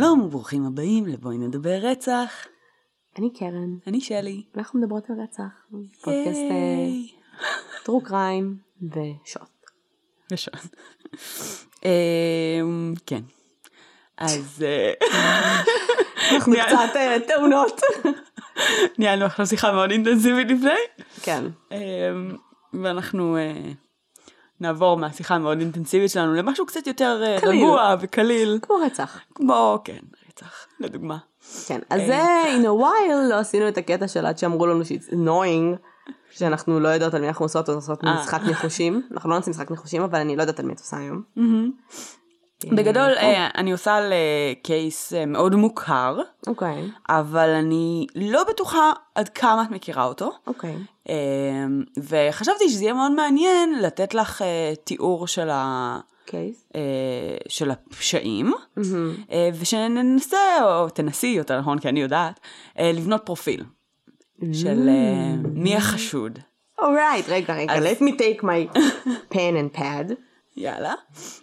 שלום וברוכים הבאים לבואי נדבר רצח. אני קרן, אני שלי. אנחנו מדברות על רצח, פודקאסט. טרו קריים ושוט. אמ, כן. אז אה, אנחנו קצת אה, תאונות. ניהלנו עכשיו שיחה מאוד אינטנסיבית לפני, כן, אמ, ואנחנו אה, נעבור מהשיחה המאוד אינטנסיבית שלנו למשהו קצת יותר אה, קליל. רגוע וקליל, כמו רצח. כמו, כן, רצח, לדוגמה. כן, אז זה in a while לא עשינו את הקטע של עד שאמרו לנו ש-it's annoying, שאנחנו לא יודעות על מי אנחנו עושות, אז עושות אה. משחק ניחושים. אנחנו לא נעשה משחק ניחושים, אבל אני לא יודעת על מי את עושה היום. בגדול, אה, אני עושה על אה, קייס אה, מאוד מוכר, אוקיי, אבל אני לא בטוחה עד כמה את מכירה אותו. אוקיי. וחשבתי שזה יהיה מאוד מעניין לתת לך אה, תיאור של, ה, קייס. אה, של הפשעים, אה, ושננסה, או תנסי יותר נכון, כי אני יודעת, אה, לבנות פרופיל של אה, מי החשוד. אורייט, רגע, רגע, אז- let me take my pen and pad. יאללה.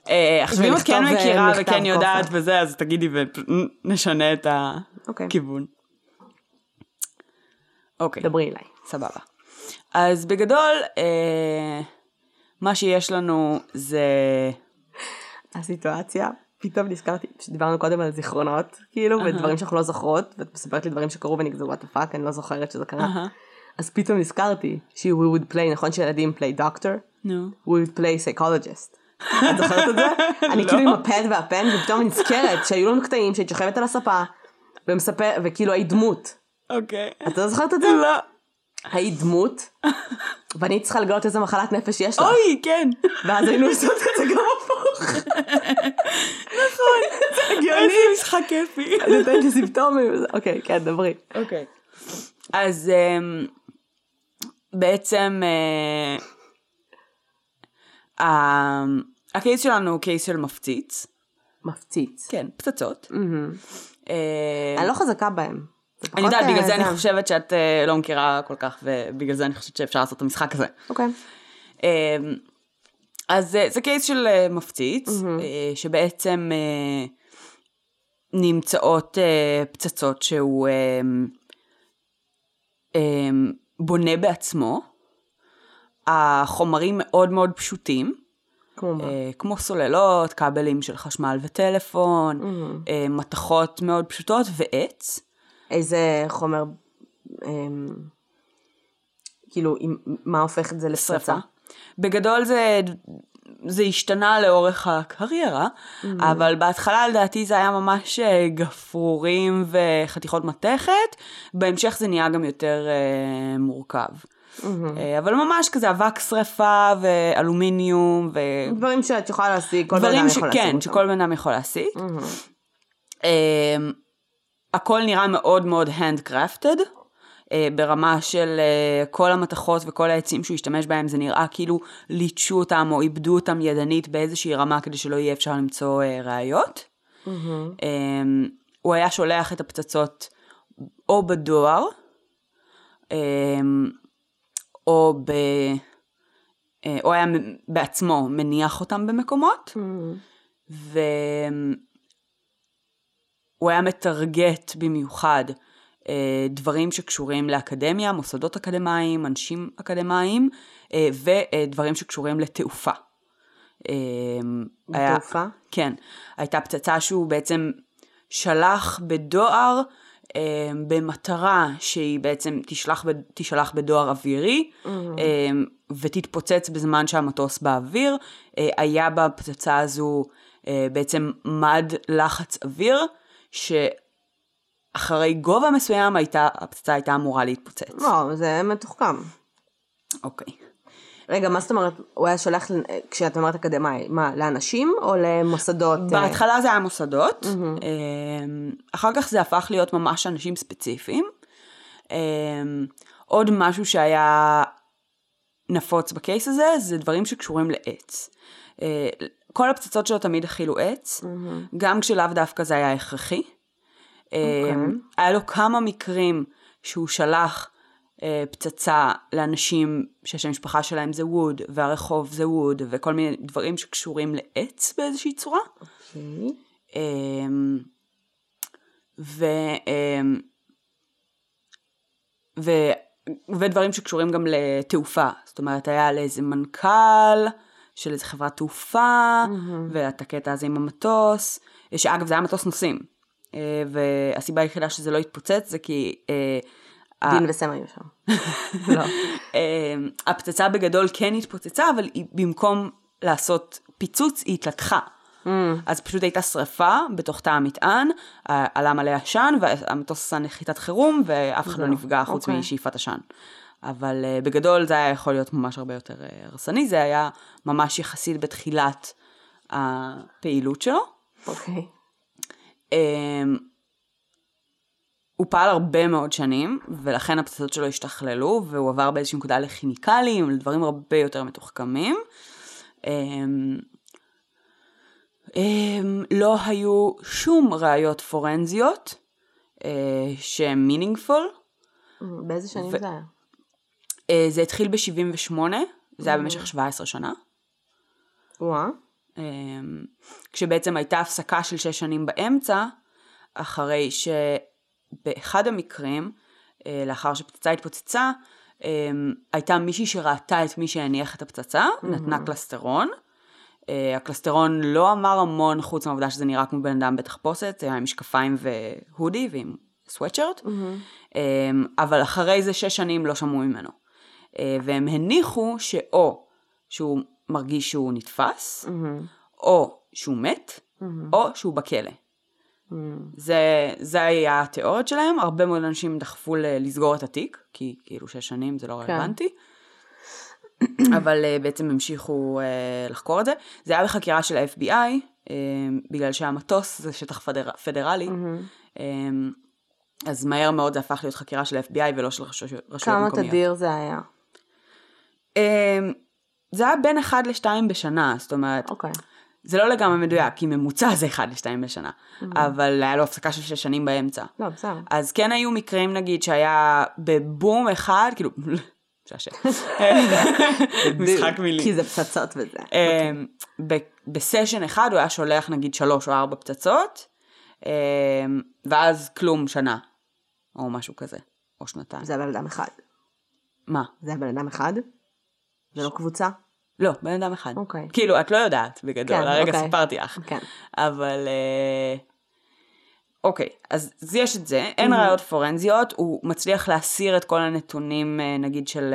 אה, עכשיו אם את כן אה, מכירה וכן יודעת. וזה, אז תגידי ונשנה את אוקיי. הכיוון. אוקיי. דברי אליי. סבבה. אז בגדול, אה, מה שיש לנו זה... הסיטואציה, פתאום נזכרתי, שדיברנו קודם על זיכרונות, כאילו, ודברים שאנחנו לא זוכרות, ואת מספרת לי דברים שקרו ואני כזה what the fuck, אני לא זוכרת שזה קרה. אז פתאום נזכרתי ש- we would play, נכון שילדים play doctor? נו. we would play psychologist. את זוכרת את זה? אני כאילו עם ה pad וה pen, ופתאום נזכרת שהיו לנו קטעים שהיית שוכבת על הספה, ומספר, וכאילו היית דמות. אוקיי. את לא זוכרת את זה? לא. היית דמות, ואני צריכה לגלות איזה מחלת נפש יש לך. אוי, כן. ואז היינו עושות את זה גם הפוך. נכון. זה הגיוני. איזה משחק כיפי. אני נותנת לי סימפטומים. אוקיי, כן, דברי. אוקיי. אז אמ, בעצם אה, הקייס שלנו הוא קייס של מפציץ. מפציץ. כן, פצצות. אה, אני לא חזקה בהם. זה אני יודעת, אה, בגלל זה אני חושבת שאת אה, לא מכירה כל כך, ובגלל זה אני חושבת שאפשר לעשות את המשחק הזה. אוקיי. אמ, אז אה, זה קייס של אה, מפציץ, אה, שבעצם אה, נמצאות אה, פצצות שהוא אה, אה, בונה בעצמו. החומרים מאוד מאוד פשוטים, כמו מה? אה, כמו סוללות, כבלים של חשמל וטלפון, אה, מתכות מאוד פשוטות ועץ. איזה חומר, אמ, כאילו, מה הופך את זה? שרפה. בגדול זה, זה השתנה לאורך הקריירה, אבל בהתחלה לדעתי זה היה ממש אה, גפרורים וחתיכות מתכת, בהמשך זה נהיה גם יותר אה, מורכב. אה, אבל ממש כזה אבק שרפה ואלומיניום ו... דברים שאת יכולה להשיג, כל בן אדם דברים יכול להשיג שכן, אותם. שכל בן אדם יכול להשיג. אמ, הכל נראה מאוד מאוד handcrafted, ברמה של אה, כל המתכות וכל העצים שהוא השתמש בהם, זה נראה כאילו ליטשו אותם או איבדו אותם ידנית באיזושהי רמה כדי שלא יהיה אפשר למצוא אה, ראיות. אמ, הוא היה שולח את הפצצות או בדואר, אמ, או ב... אה, או היה בעצמו מניח אותם במקומות, והוא היה מטרגט במיוחד אה, דברים שקשורים לאקדמיה, מוסדות אקדמיים, אנשים אקדמיים, אה, ודברים שקשורים לתעופה. אה, תעופה? כן. הייתה פצצה שהוא בעצם שלח בדואר אה, במטרה שהיא בעצם תשלח, תשלח בדואר אווירי אה, ותתפוצץ בזמן שהמטוס באוויר. אה, היה בפצצה הזו אה, בעצם מד לחץ אוויר, שאחרי גובה מסוים הייתה, הפצצה הייתה אמורה להתפוצץ. לא, זה מתוחכם. אוקיי. רגע, מה זאת אומרת, הוא היה שולח, כשאת אומרת אקדמאי, מה, לאנשים או למוסדות? אה, בהתחלה זה היה מוסדות, אמ, אחר כך זה הפך להיות ממש אנשים ספציפיים. אמ, עוד משהו שהיה נפוץ בקייס הזה, זה דברים שקשורים לעץ. אה, כל הפצצות שלו תמיד הכילו עץ, גם כשלאו דווקא זה היה הכרחי. אמ, היה לו כמה מקרים שהוא שלח אה, פצצה לאנשים שהשם משפחה שלהם זה ווד, והרחוב זה ווד, וכל מיני דברים שקשורים לעץ באיזושהי צורה. אוקיי. אמ, ו, אמ, ו, ודברים שקשורים גם לתעופה. זאת אומרת, היה לאיזה מנכ"ל של איזה חברת תעופה, מהמם. והיה את הקטע הזה עם המטוס, שאגב זה היה מטוס נוסעים. אה, והסיבה היחידה שזה לא התפוצץ זה כי אה, דין וסם היו שם. לא. אה, הפצצה בגדול כן התפוצצה, אבל היא, במקום לעשות פיצוץ, היא התלקחה. אמ, אז פשוט הייתה שריפה בתוך תא המטען, עלה מלא עשן, והמטוס עשה נחיתת חירום, ואף אחד לא נפגע חוץ אוקיי. משאיפת עשן. אבל uh, בגדול זה היה יכול להיות ממש הרבה יותר uh, הרסני, זה היה ממש יחסית בתחילת הפעילות שלו. אוקיי. הוא פעל הרבה מאוד שנים, ולכן הפצצות שלו השתכללו, והוא עבר באיזושהי נקודה לכימיקלים, לדברים הרבה יותר מתוחכמים. Um, um, לא היו שום ראיות פורנזיות uh, שהן. אמ, באיזה שנים ו- זה היה? Uh, זה התחיל ב-78, זה היה במשך 17 שנה. וואה. אמ, כשבעצם הייתה הפסקה של שש שנים באמצע, אחרי שבאחד המקרים, אה, לאחר שפצצה התפוצצה, אמ, הייתה מישהי שראתה את מי שהניח את הפצצה, נתנה קלסטרון. אה, הקלסטרון לא אמר המון חוץ מהעובדה שזה נראה כמו בן אדם בתחפושת, זה היה עם משקפיים והודי ועם סוואטשרט, אמ, אבל אחרי זה שש שנים לא שמעו ממנו. אה, והם הניחו שאו שהוא מרגיש שהוא נתפס, אמ, או שהוא מת, אמ, או שהוא בכלא. אמ. זה, זה היה התיאוריות שלהם, הרבה מאוד אנשים דחפו לסגור את התיק, כי כאילו שש שנים זה לא כן. רלוונטי. אבל uh, בעצם המשיכו uh, לחקור את זה. זה היה בחקירה של ה-FBI, uh, בגלל שהמטוס זה שטח פדר, פדרלי, אמ. um, אז מהר מאוד זה הפך להיות חקירה של ה-FBI ולא של רשויות, רשויות כמה מקומיות. תדיר זה היה? Um, זה היה בין 1 ל-2 בשנה, זאת אומרת, אוקיי. זה לא לגמרי מדויק, כי ממוצע זה 1 ל-2 בשנה, אבל היה לו הפסקה של 6 שנים באמצע. לא, בסדר. אז כן היו מקרים נגיד שהיה בבום אחד, כאילו, שעשע. משחק מילים. כי זה פצצות וזה. אמ, ב- בסשן אחד הוא היה שולח נגיד שלוש או ארבע פצצות, אמ, ואז כלום שנה, או משהו כזה, או שנתיים. זה הבן אדם אחד. מה? זה הבן אדם אחד? זה לא קבוצה? לא, בן אדם אחד. אוקיי. כאילו, את לא יודעת בגדול, כן, הרגע אוקיי. סיפרתי לך. כן. אבל... אה, אוקיי, אז, יש את זה, אין Mhm. ראיות פורנזיות, הוא מצליח להסיר את כל הנתונים, אה, נגיד של...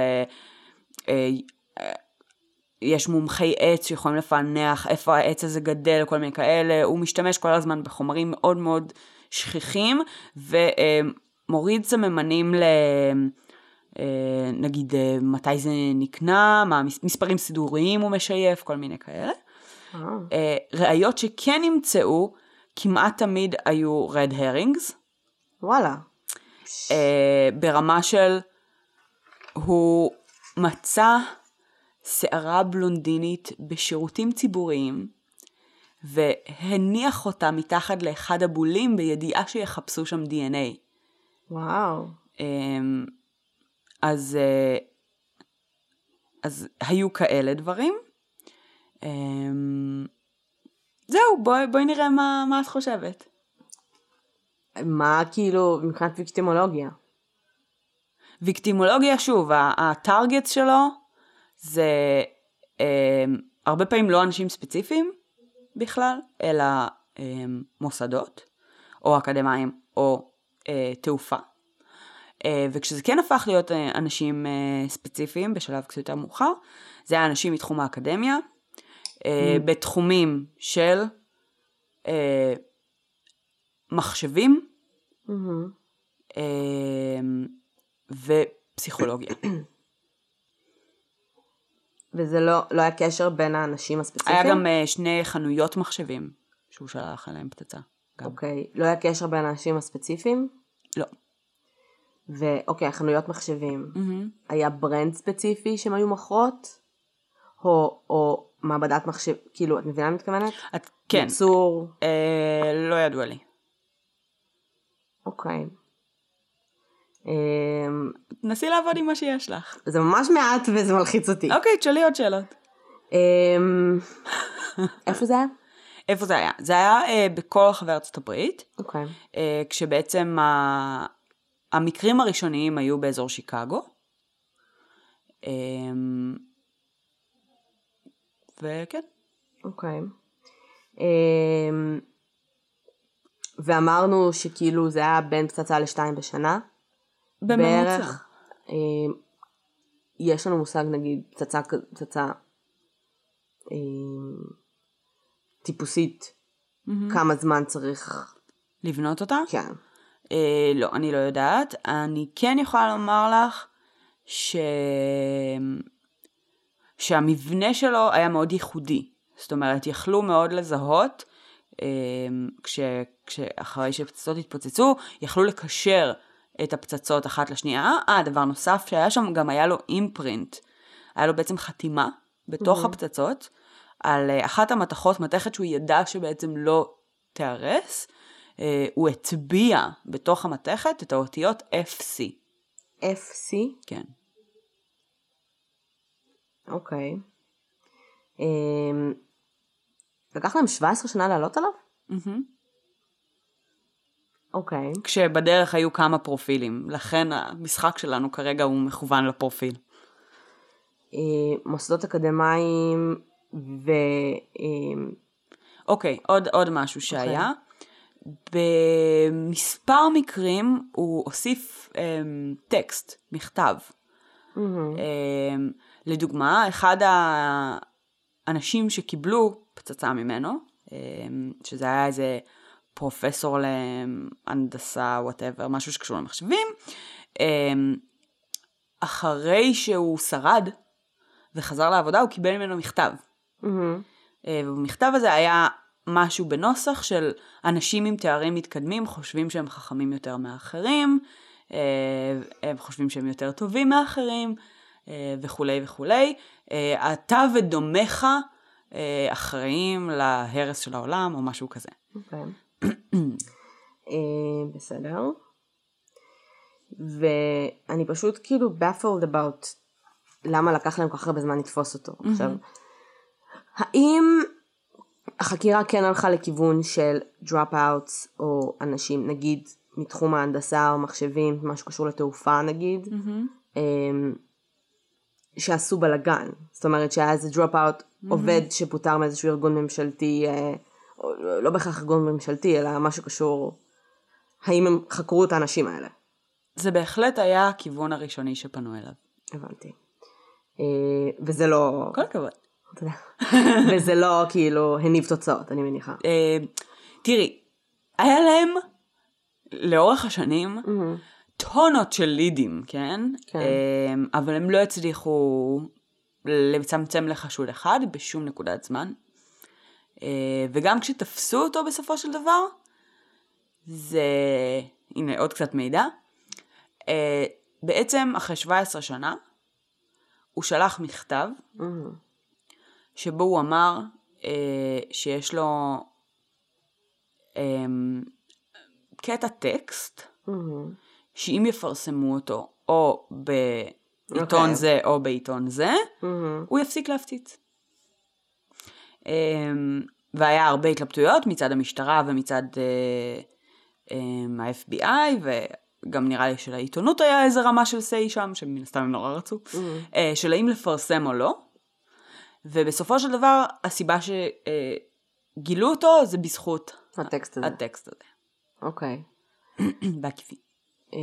אה, יש מומחי עץ שיכולים לפענח איפה העץ הזה גדל, כל מיני כאלה, הוא משתמש כל הזמן בחומרים מאוד מאוד שכיחים, ומוריד סממנים ל... אה, נגיד אה, מתי זה נקנה, מה מספרים סידוריים הוא משייף, כל מיני כאלה. אה, אה, ראיות שכן נמצאו, כמעט תמיד היו רד הרינגס, וואלה. ברמה של הוא מצא שערה בלונדינית בשירותים ציבוריים, והניח אותה מתחת לאחד הבולים בידיעה שיחפשו שם DNA. וואו. אז, אה, אז היו כאלה דברים. אמ, זהו, בואי, בואי נראה מה, מה את חושבת. מה כאילו מבחינת ויקטימולוגיה? ויקטימולוגיה, שוב, הטארגט שלו זה אמ, הרבה פעמים לא אנשים ספציפיים בכלל, אלא אמ, מוסדות, או אקדמאים, או אה, תעופה. אה, וכשזה כן הפך להיות אה, אנשים אה, ספציפיים בשלב קצת יותר מאוחר, זה היה אנשים מתחום האקדמיה, אה, בתחומים של מחשבים. אה, ופסיכולוגיה. וזה לא, לא היה קשר בין האנשים הספציפיים? היה גם שני חנויות מחשבים שהוא שלח עליהם פצצה. אוקיי. לא היה קשר בין האנשים הספציפיים? לא. ואוקיי, החנויות מחשבים. מהמם. היה ברנד ספציפי שהם היו מוכרות? או, או מעבדת מחשב, כאילו, את מבינה מה מתכוונת? את, כן, ייצור, אה, לא ידוע לי. אוקיי. אמ, נסי לעבוד עם מה שיש לך. זה ממש מעט וזה מלחיץ אותי. אוקיי, תשאלי עוד שאלות. אמ, איפה זה היה? איפה זה היה? זה היה אה, בכל רחבי ארצות הברית, אוקיי. אה, כשבעצם ה... המקרים הראשוניים היו באזור שיקגו. אה, וכן, אוקיי. אמ, ואמרנו שכאילו זה היה בין פצצה לשתיים בשנה. בממוצע. בערך. אמ, יש לנו מושג נגיד פצצה, פצצה אמ, טיפוסית, כמה זמן צריך, לבנות אותה? כן. אה, לא, אני לא יודעת. אני כן יכולה לומר לך ש... שהמבנה שלו היה מאוד ייחודי. זאת אומרת, יכלו מאוד לזהות, אה, כש... כשאחרי שפצצות התפוצצו, יכלו לקשר את הפצצות אחת לשנייה. אה, דבר נוסף שהיה שם, גם היה לו אימפרינט. היה לו בעצם חתימה בתוך הפצצות על אה, אחת המתכות, מתכת שהוא ידע שבעצם לא תיהרס. אה, הוא הטביע בתוך המתכת את האותיות FC. FC, כן. אוקיי. אמ, לקח להם 17 שנה לעלות עליו? אוקיי. כשבדרך היו כמה פרופילים, לכן המשחק שלנו כרגע הוא מכוון לפרופיל. אה, מוסדות אקדמיים ו... אמ, אוקיי, עוד, עוד משהו שהיה. במספר מקרים הוא הוסיף אמ, טקסט, מכתב. מהמם. אמ, לדוגמה, אחד האנשים שקיבלו פצצה ממנו, אמ, שזה היה איזה פרופסור להנדסה, whatever, משהו שקשור למחשבים, אמ, אחרי שהוא שרד וחזר לעבודה, הוא קיבל ממנו מכתב. מהמם. אה, ובמכתב הזה היה משהו בנוסח של אנשים עם תארים מתקדמים חושבים שהם חכמים יותר מאחרים, אה, הם חושבים שהם יותר טובים מאחרים, אה, וכולי וכולי. אה, אתה ודומיך אחראים להרס של העולם או משהו כזה. אוקיי. אה, בסדר. ואני פשוט כאילו baffled about למה לקח להם כל כך הרבה זמן לתפוס אותו. עכשיו, האם החקירה כן הלכה לכיוון של dropouts או אנשים, נגיד, מתחום ההנדסה או מחשבים, משהו קשור לתעופה נגיד, אמ, שעשו בלאגן. זאת אומרת שהיה איזה dropout עובד שפוטר מאיזשהו ארגון ממשלתי, אה, לא בהכרח ארגון ממשלתי, אלא משהו קשור, האם הם חקרו את האנשים האלה? זה בהחלט היה הכיוון הראשוני שפנו אליו. הבנתי. אה, וזה לא, כל הכבוד. וזה לא כאילו הניב תוצאות, אני מניחה. אה, תראי, היה להם לאורך השנים טונות של לידים, כן? כן. אה, אבל הם לא הצליחו לצמצם לחשוד אחד בשום נקודת זמן. אה, וגם כשתפסו אותו בסופו של דבר, זה... הנה עוד קצת מידע. בעצם אחרי 17 שנה, הוא שלח מכתב שבו הוא אמר אה, שיש לו אה, קטע טקסט, שאם יפרסמו אותו או בעיתון אוקיי. זה או בעיתון זה, הוא יפסיק להפציץ. אה, והיה הרבה התלבטויות מצד המשטרה ומצד אה, אה, ה-FBI, וגם נראה לי שלעיתונות היה איזה רמה של say שם, שמן הסתם הם נורא רצו, אה, של האם לפרסם או לא. ובסופו של דבר, הסיבה שגילו אותו זה בזכות הטקסט הזה. הטקסט הזה, אוקיי. בעקיפין. אה,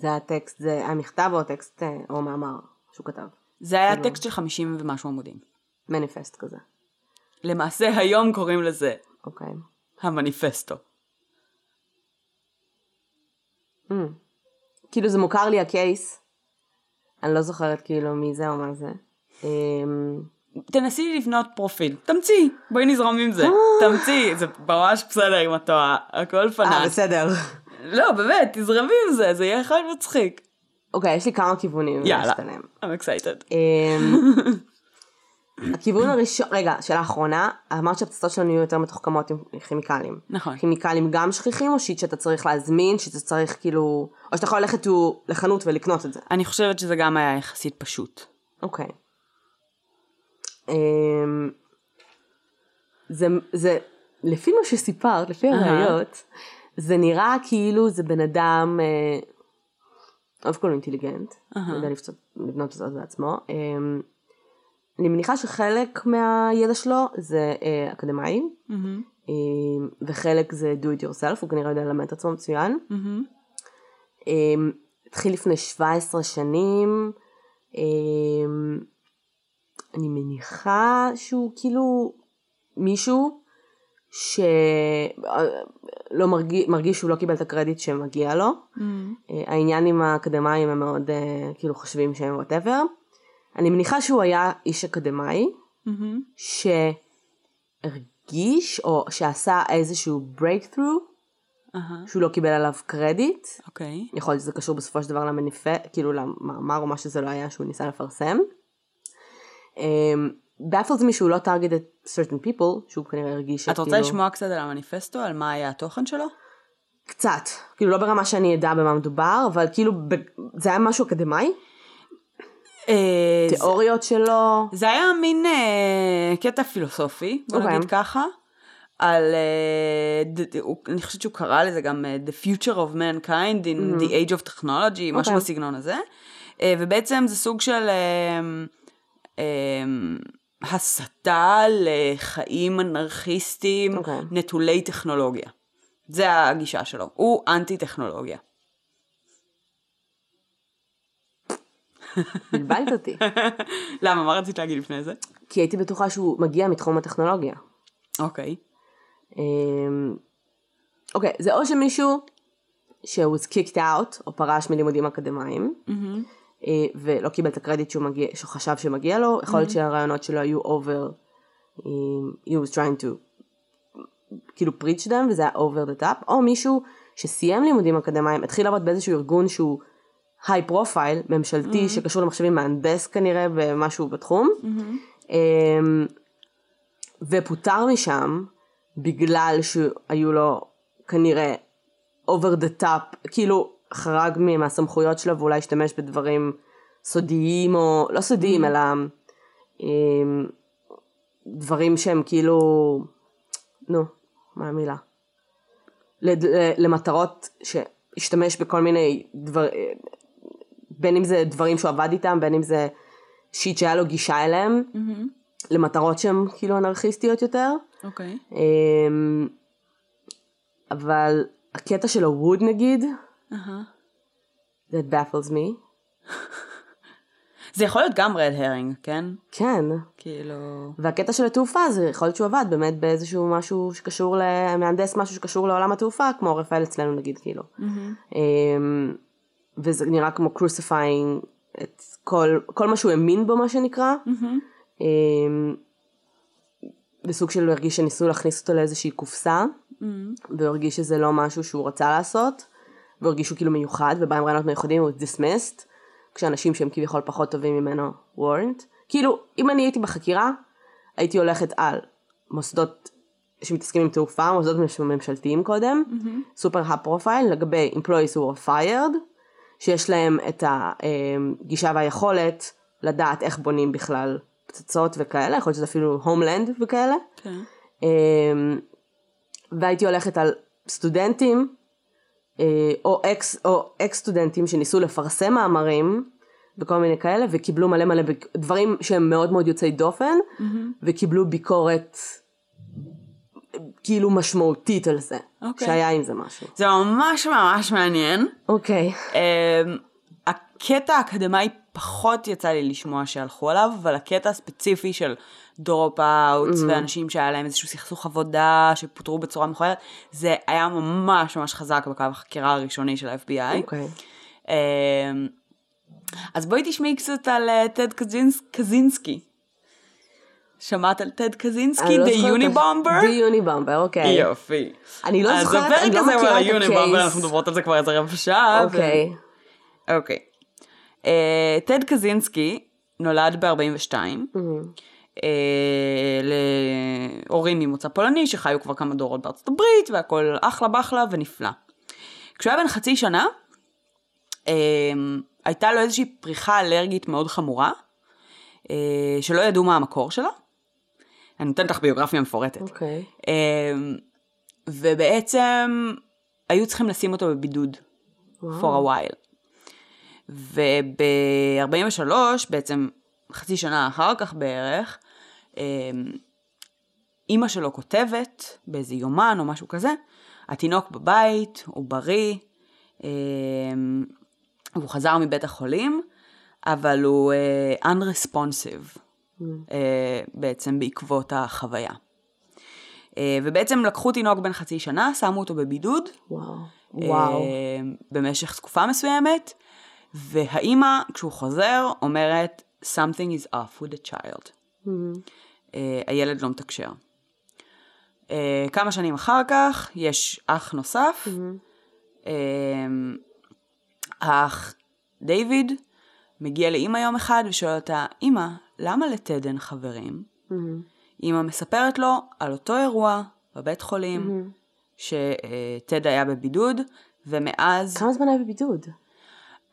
זה הטקסט, זה המכתב או הטקסט אה, או מאמר שהוא כתב. זה היה טקסט של 50 ומשהו עמודים. מניפסט כזה. למעשה היום קוראים לזה אוקיי. המניפסטו. Mm. כאילו זה מוכר לי הקייס. אני לא זוכרת כאילו מי זה או מה זה. אמ, תנסי לבנות פרופיל, תמציאי, בואי נזרום עם זה, תמציאי, זה ממש בסדר אם את טועה, הכל אה פנס. בסדר. לא, באמת, תזרמי עם זה, זה יהיה אחד מצחיק. אוקיי יש לי כמה כיוונים. יאללה. I'm excited. אמ, הכיוון הראשון, רגע, שאלה אחרונה, אמרת שהפצצות שלנו יהיו יותר מתוחכמות עם כימיקלים. נכון. כימיקלים גם שכיחים או שיט שאתה צריך להזמין, שאתה צריך כאילו, או שאתה יכול ללכת לחנות ולקנות את זה. אני חושבת שזה גם היה יחסית פשוט. אוקיי. אמ, זה, זה, לפי מה שסיפרת, לפי הראיות, זה נראה כאילו זה בן אדם, אה, אוף כל אינטליגנט, יודע לפצות- לבנות את זה בעצמו. אה, אני מניחה שחלק מהידע שלו זה אה, אקדמאים, מהמם, אה, וחלק זה do it yourself, הוא כנראה יודע ללמד את עצמו מצוין. מהמם. אה, התחיל לפני 17 שנים, אה, אני מניחה שהוא כאילו מישהו שלא מרגיש, מרגיש שהוא לא קיבל את הקרדיט שמגיע לו. אה, העניין עם האקדמאים הם מאוד אה, כאילו חושבים שהם whatever. אני מניחה שהוא היה איש אקדמאי מהמם. שהרגיש או שעשה איזשהו breakthrough אהה, שהוא לא קיבל עליו קרדיט. אוקיי. יכול להיות שזה קשור בסופו של דבר למניפסט, כאילו למאמר או מה שזה לא היה שהוא ניסה לפרסם. באפלס מי שהוא לא targeted certain people, שהוא כנראה הרגיש את רוצה לשמוע קצת על המניפסטו, על מה היה התוכן שלו? קצת, כאילו לא ברמה שאני אדע במה מדובר, אבל כאילו ב... זה היה משהו אקדמאי? אה, זה- תיאוריות שלו? זה היה מין אה, קטע פילוסופי, בוא אוקיי. נגיד ככה, על, אה, אני חושבת שהוא קרא לזה גם The Future of Mankind in the Age of Technology, משהו אוקיי. בסגנון הזה, ובעצם זה סוג של הסתה לחיים אנרכיסטיים אוקיי. נטולי טכנולוגיה. זה הגישה שלו, הוא אנטי טכנולוגיה. בלבלת אותי. למה? מה רצית להגיד לפני זה? כי הייתי בטוחה שהוא מגיע מתחום הטכנולוגיה. אוקיי. אמ, אוקיי, זה או שמישהו שהוא was kicked out, או פרש מלימודים אקדמיים, אה, ולא קיבל את הקרדיט שהוא, מגיע, שהוא חשב שמגיע לו, יכול להיות שהרעיונות שלו היו over, um, he was trying to כאילו preach them, וזה היה over the top, או מישהו שסיים לימודים אקדמיים, התחיל לעבוד באיזשהו ארגון שהוא high profile, ממשלתי, שקשור למחשבים, מהנדס כנראה במשהו בתחום, אמ, ופוטר משם בגלל שהיו לו כנראה over the top, כאילו חרג מהסמכויות שלו ואולי השתמש בדברים סודיים או לא סודיים אלא אמ, דברים שהם כאילו, נו, מה המילה? למטרות שהשתמש בכל מיני דבר, בין אם זה דברים שהוא עבד איתם, בין אם זה שיט שהיה לו גישה אליהם, למטרות שהן כאילו אנרכיסטיות יותר. אוקיי. אמ, אבל הקטע של ה wood נגיד, אהה. that baffles me. זה יכול להיות גם red herring, כן? כן. כאילו... והקטע של התעופה זה יכול להיות שהוא עבד באמת באיזשהו משהו שקשור למהנדס משהו שקשור לעולם התעופה כמו רפאל אצלנו נגיד כאילו. אמ, וזה נראה כמו crucifying את כל, כל מה שהוא האמין בו מה שנקרא. אמ, בסוג של הוא הרגיש שניסו להכניס אותו לאיזושהי קופסה והוא הרגיש שזה לא משהו שהוא רצה לעשות והוא הרגיש שהוא כאילו מיוחד ובא עם רעיונות מיוחדים הוא dismissed כשאנשים שהם כביכול פחות טובים ממנו weren't. כאילו אם אני הייתי בחקירה הייתי הולכת על מוסדות שמתעסקים עם תעופה מוסדות מש- ממשלתיים קודם סופר profile לגבי employees who are fired שיש להם את הגישה והיכולת לדעת איך בונים בכלל פצצות וכאלה יכול להיות שזה אפילו הומלנד וכאלה. כן. אמ, והייתי הולכת על סטודנטים אה, או אקס, או אקס סטודנטים שניסו לפרסם מאמרים וכל מיני כאלה וקיבלו מלא מלא ביק- דברים שהם מאוד מאוד יוצאי דופן וקיבלו ביקורת כאילו משמעותית על זה אוקיי. שהיה עם זה משהו. זה ממש ממש מעניין. אוקיי. אמ, הקטע האקדמאי פחות יצא לי לשמוע שהלכו עליו, אבל הקטע הספציפי של dropouts ואנשים שהיה להם איזשהו סכסוך עבודה שפוטרו בצורה מכוערת, זה היה ממש ממש חזק בקו החקירה הראשוני של ה-FBI. אוקיי. אמ, אז בואי תשמעי קצת על אה, טד קזינס- קזינסקי. שמעת על טד קזינסקי, את- Unabomber? The Unibomber, אוקיי. יופי. אני לא זוכרת, אז הפרק אני לא הזה הוא מכירה על את היוניבומבר, הקייס. אנחנו מדברות על זה כבר איזה רבע שעה. אוקיי. אוקיי. אה, טד קזינסקי נולד ב-42. להורים ממוצא פולני שחיו כבר כמה דורות בארצות הברית והכל אחלה בחלה ונפלא. כשהוא היה בן חצי שנה, אה, הייתה לו איזושהי פריחה אלרגית מאוד חמורה, אה, שלא ידעו מה המקור שלה, אני נותנת לך ביוגרפיה מפורטת. אוקיי. אמ, ובעצם היו צריכים לשים אותו בבידוד for a while. וב-43, בעצם חצי שנה אחר כך בערך, אימא שלו כותבת באיזה יומן או משהו כזה, התינוק בבית, הוא בריא, אמ, הוא חזר מבית החולים, אבל הוא uh, unresponsive mm. uh, בעצם בעקבות החוויה. Uh, ובעצם לקחו תינוק בן חצי שנה, שמו אותו בבידוד. וואו. וואו. Uh, במשך תקופה מסוימת, והאימא, כשהוא חוזר, אומרת, something is off with the child. Mm-hmm. Uh, הילד לא מתקשר. Uh, כמה שנים אחר כך, יש אח נוסף. Mm-hmm. Uh, האח דיוויד מגיע לאימא יום אחד ושואל אותה, אימא, למה לטד אין חברים? Mm-hmm. אימא מספרת לו על אותו אירוע בבית חולים, mm-hmm. שטד היה בבידוד, ומאז... כמה זמן היה בבידוד?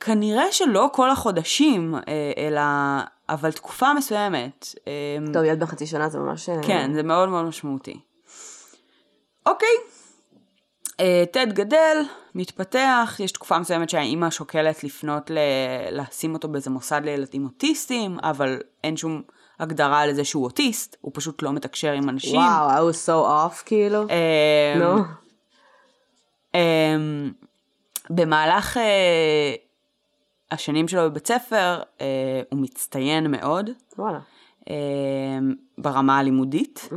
כנראה שלא כל החודשים, אה, אלא... אבל תקופה מסוימת. אה, טוב, ילד בן חצי שנה זה ממש... אה, כן, זה מאוד מאוד משמעותי. אוקיי, טד גדל, מתפתח, יש תקופה מסוימת שהאימא שוקלת לפנות ל... לשים אותו באיזה מוסד לילדים אוטיסטים, אבל אין שום הגדרה לזה שהוא אוטיסט, הוא פשוט לא מתקשר עם אנשים. וואו, I was so off כאילו. אה, נו. אה, במהלך השנים שלו בבית ספר, אה, הוא מצטיין מאוד וואלה. אה, ברמה הלימודית,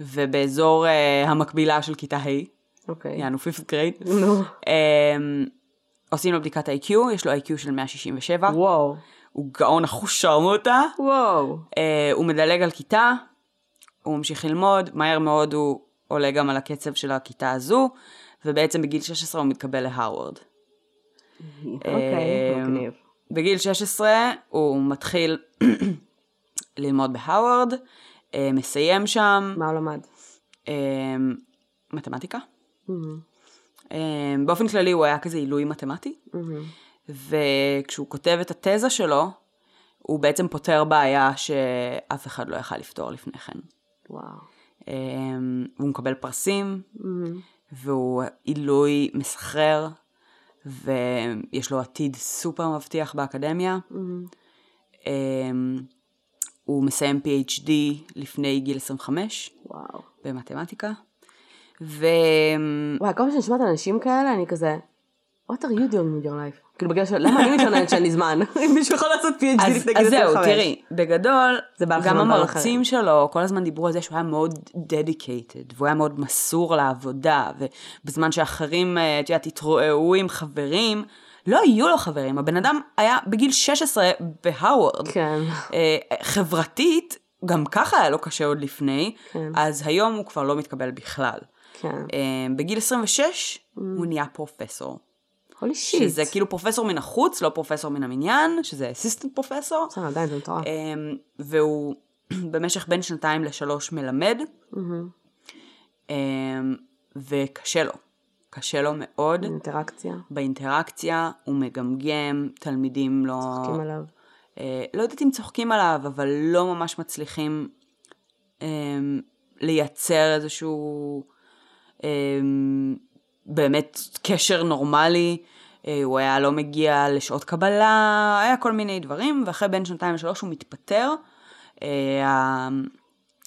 ובאזור אה, המקבילה של כיתה ה'. אוקיי. יענו fifth grade. נו. אמ, עושים לו בדיקת IQ, יש לו IQ של 167. וואו. הוא גאון אחושרמוטה. וואו. אה, הוא מדלג על כיתה, הוא ממשיך ללמוד, מהר מאוד הוא עולה גם על הקצב של הכיתה הזו, ובעצם בגיל 16 הוא מתקבל להרווארד. אוקיי, אמ, מגניב. בגיל 16 הוא מתחיל ללמוד בהרווארד, אה, מסיים שם, מה הוא למד? אמ, מתמטיקה. אמ, באופן כללי הוא היה כזה עילוי מתמטי, וכשהוא כותב את התזה שלו, הוא בעצם פותר בעיה שאף אחד לא יכל לפתור לפני כן. וואו. והוא מקבל פרסים, והוא עילוי מסחרר, ויש לו עתיד סופר מבטיח באקדמיה. אמ, הוא מסיים PhD לפני גיל 25 וואו. במתמטיקה. ו... וואי, כל פעם שאני שומעת אנשים כאלה, אני כזה, what are you doing with your life? כאילו בגלל ש... למה אני מתלוננת שאין לי זמן? אם מישהו יכול לעשות PhD אז, גיל אז זהו, 25. תראי, בגדול, גם המרצים שלו כל הזמן דיברו על זה שהוא היה מאוד dedicated, והוא היה מאוד מסור לעבודה, ובזמן שאחרים, אה, את יודעת, התרועעו עם חברים, לא היו לו חברים, הבן אדם היה בגיל 16 בהאוורד. כן. אה, חברתית, גם ככה היה לו קשה עוד לפני, כן. אז היום הוא כבר לא מתקבל בכלל. כן. אה, בגיל 26 Mm. הוא נהיה פרופסור. הולי שיט. שזה כאילו פרופסור מן החוץ, לא פרופסור מן המניין, שזה אסיסטנט פרופסור. בסדר, עדיין זה מטורף. אמ, והוא במשך בין שנתיים לשלוש מלמד, אמ, וקשה לו. קשה לו מאוד אינטראקציה. באינטראקציה, הוא מגמגם, תלמידים לא... צוחקים עליו. אה, לא יודעת אם צוחקים עליו, אבל לא ממש מצליחים אמ, לייצר איזשהו אמ, באמת קשר נורמלי. אה, הוא היה לא מגיע לשעות קבלה, היה כל מיני דברים, ואחרי בין שנתיים לשלוש הוא מתפטר. אה,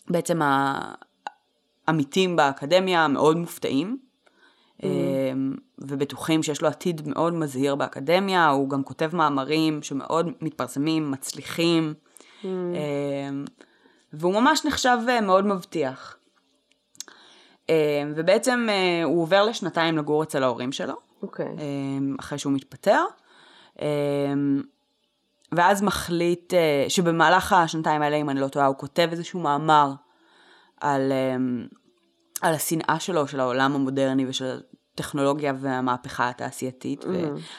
בעצם העמיתים באקדמיה מאוד מופתעים. אה, ובטוחים שיש לו עתיד מאוד מזהיר באקדמיה, הוא גם כותב מאמרים שמאוד מתפרסמים, מצליחים, אה, והוא ממש נחשב מאוד מבטיח. אה, ובעצם אה, הוא עובר לשנתיים לגור אצל ההורים שלו, אוקיי. אה, אחרי שהוא מתפטר, אה, ואז מחליט אה, שבמהלך השנתיים האלה, אם אני לא טועה, הוא כותב איזשהו מאמר על, על השנאה שלו, של העולם המודרני ושל הטכנולוגיה והמהפכה התעשייתית.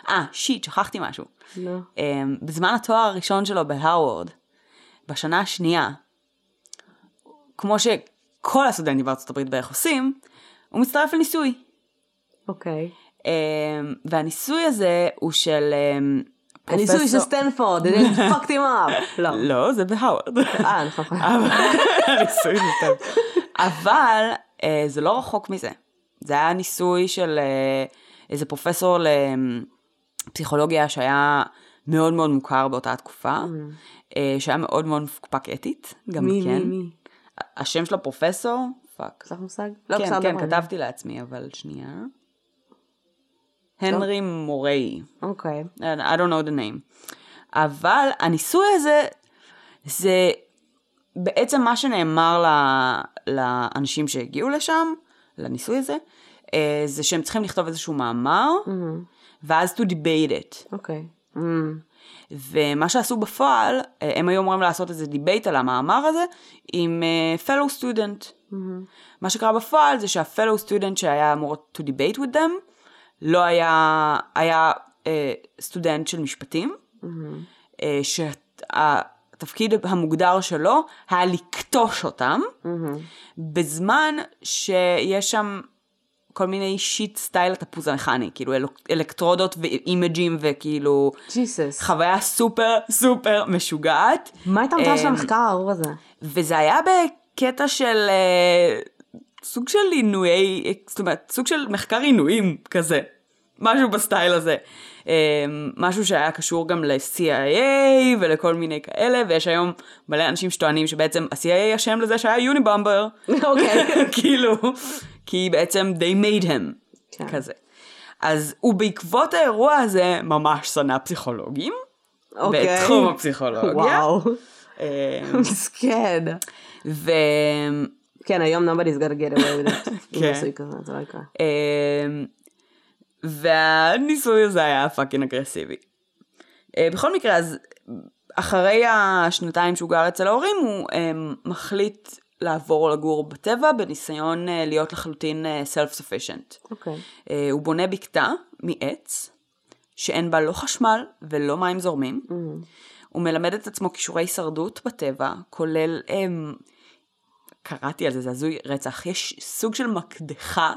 אה, שיט, שכחתי משהו. נו. אה, בזמן התואר הראשון שלו בהרווארד, בשנה השנייה, כמו שכל הסטודנטים בארצות הברית בערך עושים, הוא מצטרף לניסוי. אוקיי. Um, והניסוי הזה הוא של um, הניסוי של סטנפורד, they fucked him up. לא. לא, זה בהרווארד. אה, נכון. אבל- הניסוי זה טוב. אבל אה, זה לא רחוק מזה. זה היה ניסוי של אה, איזה פרופסור לפסיכולוגיה שהיה מאוד מאוד מוכר באותה תקופה, אה, שהיה מאוד מאוד מפוקפק אתית, גם מי, כן. מי, מי? השם של הפרופסור, fuck. יש לך מושג? לא, כן, כן. כתבתי לעצמי, אבל שנייה. הנרי מוריי. אוקיי. I don't know the name. אבל הניסוי הזה, זה בעצם מה שנאמר ל- לאנשים שהגיעו לשם, לניסוי הזה, אה, זה שהם צריכים לכתוב איזשהו מאמר, ואז to debate it. אוקיי. Mm, ומה שעשו בפועל, אה, הם היו אמורים לעשות איזה debate על המאמר הזה עם אה, fellow student. מה שקרה בפועל זה שה-fellow student שהיה אמור to debate with them, לא היה, היה אה, סטודנט של משפטים, אה, שהתפקיד המוגדר שלו היה לכתוש אותם, בזמן שיש שם כל מיני shit style התפוז המכני, כאילו אלק- אלקטרודות ו image ים וכאילו ג'יסוס. חוויה סופר סופר משוגעת. מה הייתה המטרה של אמ, המחקר הארור הזה? וזה היה בקטע של אה, סוג של עינויי, זאת אומרת, סוג של מחקר עינויים כזה. משהו בסטייל הזה. אה, משהו שהיה קשור גם ל-CIA ולכל מיני כאלה, ויש היום מלא אנשים שטוענים שבעצם ה-CIA אשם לזה שהיה יוניבמבר. אוקיי. כאילו, כי בעצם they made him. כן. כזה. אז הוא בעקבות האירוע הזה ממש שנא פסיכולוגים. אוקיי. בתחום הפסיכולוגיה. וואו. אה, מסכן. ו... כן, היום nobody's gonna get away with it. כן. זה לא יקרה. אמ, והניסוי הזה היה fucking אגרסיבי. אה, בכל מקרה, אז אחרי השנתיים שהוא גר אצל ההורים, הוא אמ, מחליט לעבור לגור בטבע בניסיון אה, להיות לחלוטין אה, self-sufficient. אוקיי. אה, הוא בונה בקתה מעץ, שאין בה לא חשמל ולא מים זורמים. הוא מלמד את עצמו כישורי הישרדות בטבע, כולל, הם, קראתי על זה, זה הזוי רצח, יש סוג של מקדחה,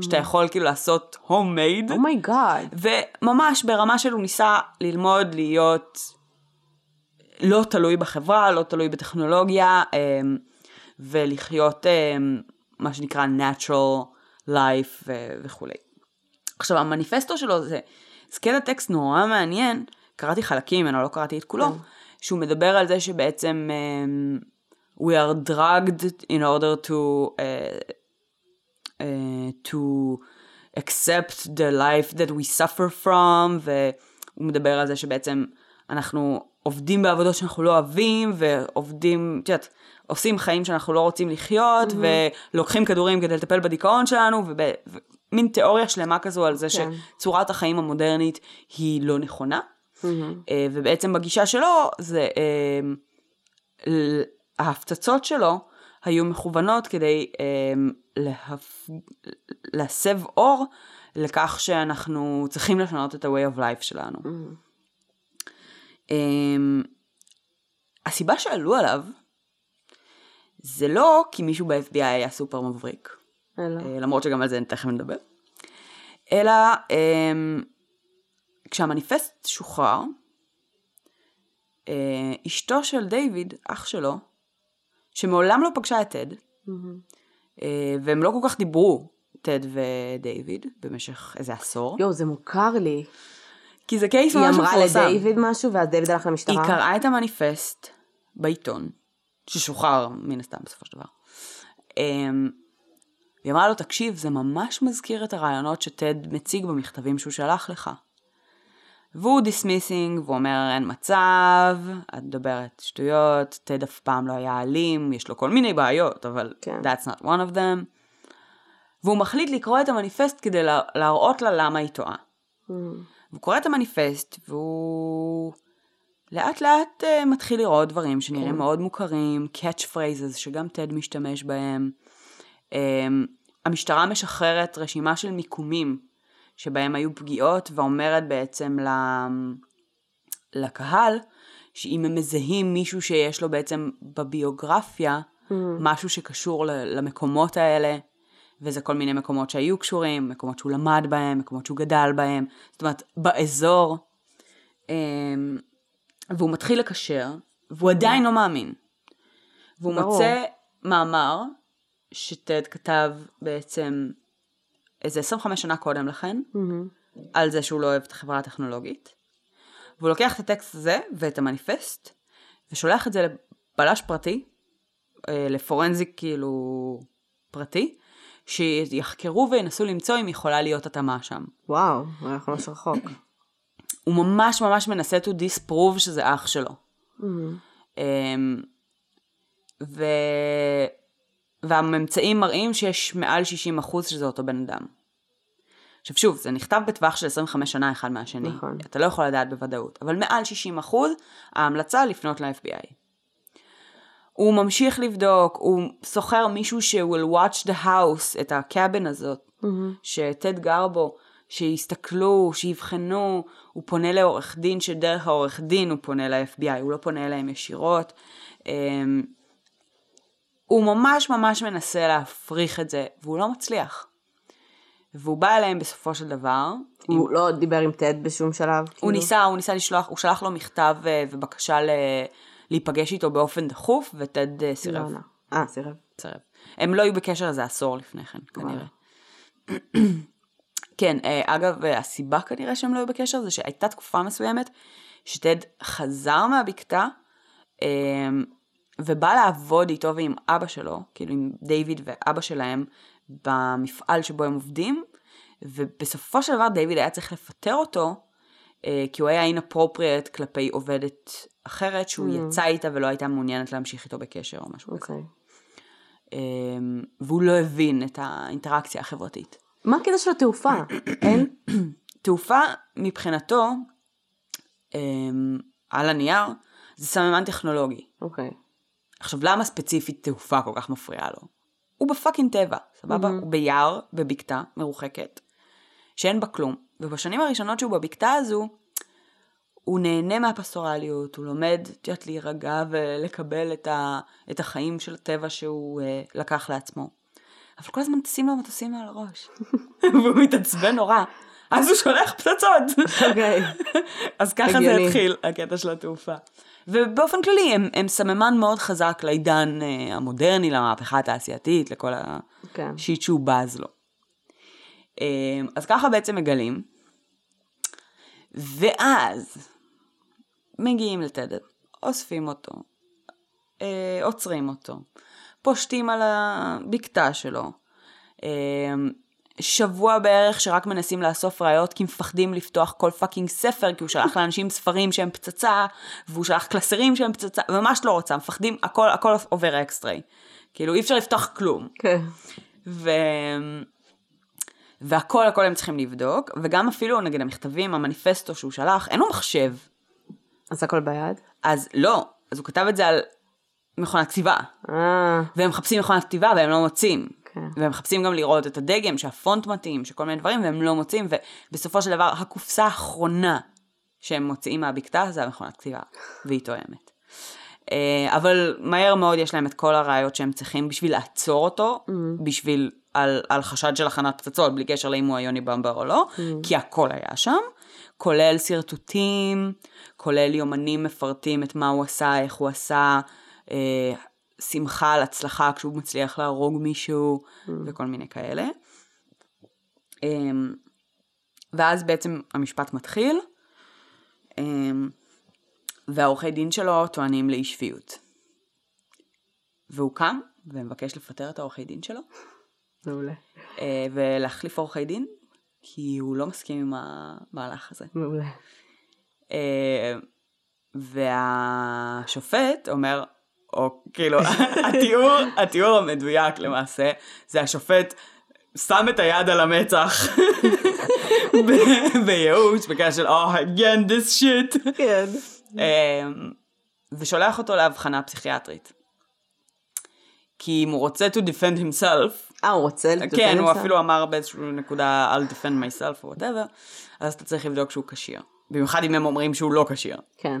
שאתה יכול כאילו לעשות homemade, oh my god. וממש ברמה של הוא ניסה ללמוד להיות לא תלוי בחברה, לא תלוי בטכנולוגיה, אמ, ולחיות אמ, מה שנקרא natural life ו- וכולי. עכשיו המניפסטו שלו זה, זה קטע טקסט נורא מעניין, קראתי חלקים ממנו, לא קראתי את כולו, שהוא מדבר על זה שבעצם אמ, we are drugged in order to uh, uh, to accept the life that we suffer from, והוא מדבר על זה שבעצם אנחנו עובדים בעבודות שאנחנו לא אוהבים, ועובדים, את יודעת, עושים חיים שאנחנו לא רוצים לחיות, ולוקחים כדורים כדי לטפל בדיכאון שלנו, ומין תיאוריה שלמה כזו על זה כן. שצורת החיים המודרנית היא לא נכונה. אה, ובעצם בגישה שלו, זה... אה, ההפצצות שלו היו מכוונות כדי um, להפ... להסב אור לכך שאנחנו צריכים לשנות את ה-way of life שלנו. Um, הסיבה שעלו עליו זה לא כי מישהו ב-FBI היה סופר מבריק, אלא. אה, למרות שגם על זה תכף נדבר, אלא um, כשהמניפסט שוחרר, אה, אשתו של דיוויד, אח שלו, שמעולם לא פגשה את טד, אה, והם לא כל כך דיברו, טד ודיוויד, במשך איזה עשור, יואו, זה מוכר לי. כי זה case היא ממש אמרה מפורסם. לדיוויד משהו, ואז דיוויד הלך היא למשטרה. קראה את המניפסט בעיתון, ששוחרר מן הסתם בסופו של דבר. אמ, והיא אמרה לו, תקשיב, זה ממש מזכיר את הרעיונות שטד מציג במכתבים שהוא שלח לך. והוא dismissing, והוא אומר, אין מצב, את מדברת שטויות, טד אף פעם לא היה אלים, יש לו כל מיני בעיות, אבל כן. that's not one of them. והוא מחליט לקרוא את המניפסט כדי לה, להראות לה למה היא טועה. הוא קורא את המניפסט, והוא לאט לאט uh, מתחיל לראות דברים שנראים כן. מאוד מוכרים, catch phrases שגם טד משתמש בהם. Um, המשטרה משחררת רשימה של מיקומים שבהם היו פגיעות, ואומרת בעצם ל... לקהל, שאם הם מזהים מישהו שיש לו בעצם בביוגרפיה, משהו שקשור למקומות האלה, וזה כל מיני מקומות שהיו קשורים, מקומות שהוא למד בהם, מקומות שהוא גדל בהם, זאת אומרת, באזור, אמ, והוא מתחיל לקשר, והוא עדיין לא מאמין. והוא ברור. מוצא מאמר שטד כתב בעצם איזה 25 שנה קודם לכן, על זה שהוא לא אוהב את החברה הטכנולוגית. והוא לוקח את הטקסט הזה ואת המניפסט, ושולח את זה לבלש פרטי, אה, לפורנזיק כאילו פרטי, שיחקרו וינסו למצוא אם יכולה להיות התאמה שם. וואו, הלך ממש רחוק. הוא ממש ממש מנסה to disprove שזה אח שלו. אמ, ו... והממצאים מראים שיש מעל 60% שזה אותו בן אדם. עכשיו שוב, זה נכתב בטווח של 25 שנה אחד מהשני. נכון. אתה לא יכול לדעת בוודאות, אבל מעל 60% ההמלצה לפנות ל-FBI. הוא ממשיך לבדוק, הוא שוכר מישהו ש- will watch the house, את הקאבן הזאת, שטד גר בו, שיסתכלו, שיבחנו, הוא פונה לעורך דין, שדרך העורך דין הוא פונה ל-FBI, הוא לא פונה אליהם ישירות. אמ, הוא ממש ממש מנסה להפריך את זה, והוא לא מצליח. והוא בא אליהם בסופו של דבר. הוא לא דיבר עם טד בשום שלב? הוא כאילו? ניסה, הוא ניסה לשלוח, הוא שלח לו מכתב אה, ובקשה ל... להיפגש איתו באופן דחוף, וטד אה, לא סירב. ענה. אה, סירב. סירב. הם לא היו בקשר איזה עשור לפני כן, כנראה. כן, אה, אגב, אה, הסיבה כנראה שהם לא היו בקשר זה שהייתה תקופה מסוימת שטד חזר מהבקתה אה, ובא לעבוד איתו ועם אבא שלו, כאילו עם דיוויד ואבא שלהם, במפעל שבו הם עובדים, ובסופו של דבר דיוויד היה צריך לפטר אותו, כי הוא היה inappropriate כלפי עובדת אחרת, שהוא יצא איתה ולא הייתה מעוניינת להמשיך איתו בקשר או משהו כזה. אוקיי. אמ, והוא לא הבין את האינטראקציה החברתית. מה הקטע של התעופה? אין? תעופה מבחינתו, אמ, על הנייר, זה סממן טכנולוגי. אוקיי. עכשיו למה ספציפית תעופה כל כך מפריעה לו? הוא בפאקינג טבע, סבבה? הוא ביער, בבקתה מרוחקת, שאין בה כלום. ובשנים הראשונות שהוא בבקתה הזו, הוא נהנה מהפסטורליות, הוא לומד, את יודעת, להירגע ולקבל את, ה, את החיים של הטבע שהוא אה, לקח לעצמו. אבל כל הזמן טסים לו מטוסים מעל הראש. והוא מתעצבן נורא. אז הוא שולח פצצות. אוקיי. אז ככה זה. התחיל, הקטע של התעופה. ובאופן כללי, הם, הם סממן מאוד חזק לעידן אה, המודרני, למהפכה התעשייתית, לכל כן. ה shit שהוא בז לו. אה, אז ככה בעצם מגלים. ואז מגיעים לטד, אוספים אותו, אה, עוצרים אותו, פושטים על הבקתה שלו. אה, שבוע בערך שרק מנסים לאסוף ראיות כי מפחדים לפתוח כל fucking ספר כי הוא שלח לאנשים ספרים שהם פצצה והוא שלח קלסרים שהם פצצה ממש לא רוצה מפחדים הכל הכל עובר אקס-ריי כאילו אי אפשר לפתוח כלום כן. ו... והכל הכל הם צריכים לבדוק וגם אפילו נגיד המכתבים המניפסטו שהוא שלח אין לו מחשב אז הכל ביד? אז לא אז הוא כתב את זה על מכונת כתיבה אה, והם מחפשים מכונת כתיבה והם לא מוצאים. כן. והם מחפשים גם לראות את הדגם, שהפונט מתאים, שכל מיני דברים, והם לא מוצאים, ובסופו של דבר הקופסה האחרונה שהם מוציאים מהבקתה זה המכונת כתיבה, והיא תואמת. אה, אבל מהר מאוד יש להם את כל הראיות שהם צריכים בשביל לעצור אותו, בשביל, על, על חשד של הכנת פצצות, בלי קשר לאם הוא היוני במבר או לא, כי הכל היה שם, כולל שרטוטים, כולל יומנים מפרטים את מה הוא עשה, איך הוא עשה, אה, שמחה על הצלחה כשהוא מצליח להרוג מישהו, וכל מיני כאלה. אמ, ואז בעצם המשפט מתחיל, אמ, והעורכי דין שלו טוענים לאי שפיות. והוא קם ומבקש לפטר את העורכי דין שלו, מעולה. אה, ולהחליף עורכי דין, כי הוא לא מסכים עם המהלך הזה. מעולה. אה, והשופט אומר, או כאילו, התיאור, התיאור המדויק למעשה, זה השופט שם את היד על המצח בייאוש, בקטע של, oh, again this shit, כן. אה, ושולח אותו לאבחנה פסיכיאטרית. כי אם הוא רוצה to defend himself, אה, הוא רוצה לטפל כן, הוא? אפילו אמר באיזושהי נקודה, I'll defend myself או whatever, אז אתה צריך לבדוק שהוא כשיר. במיוחד אם הם אומרים שהוא לא כשיר. כן.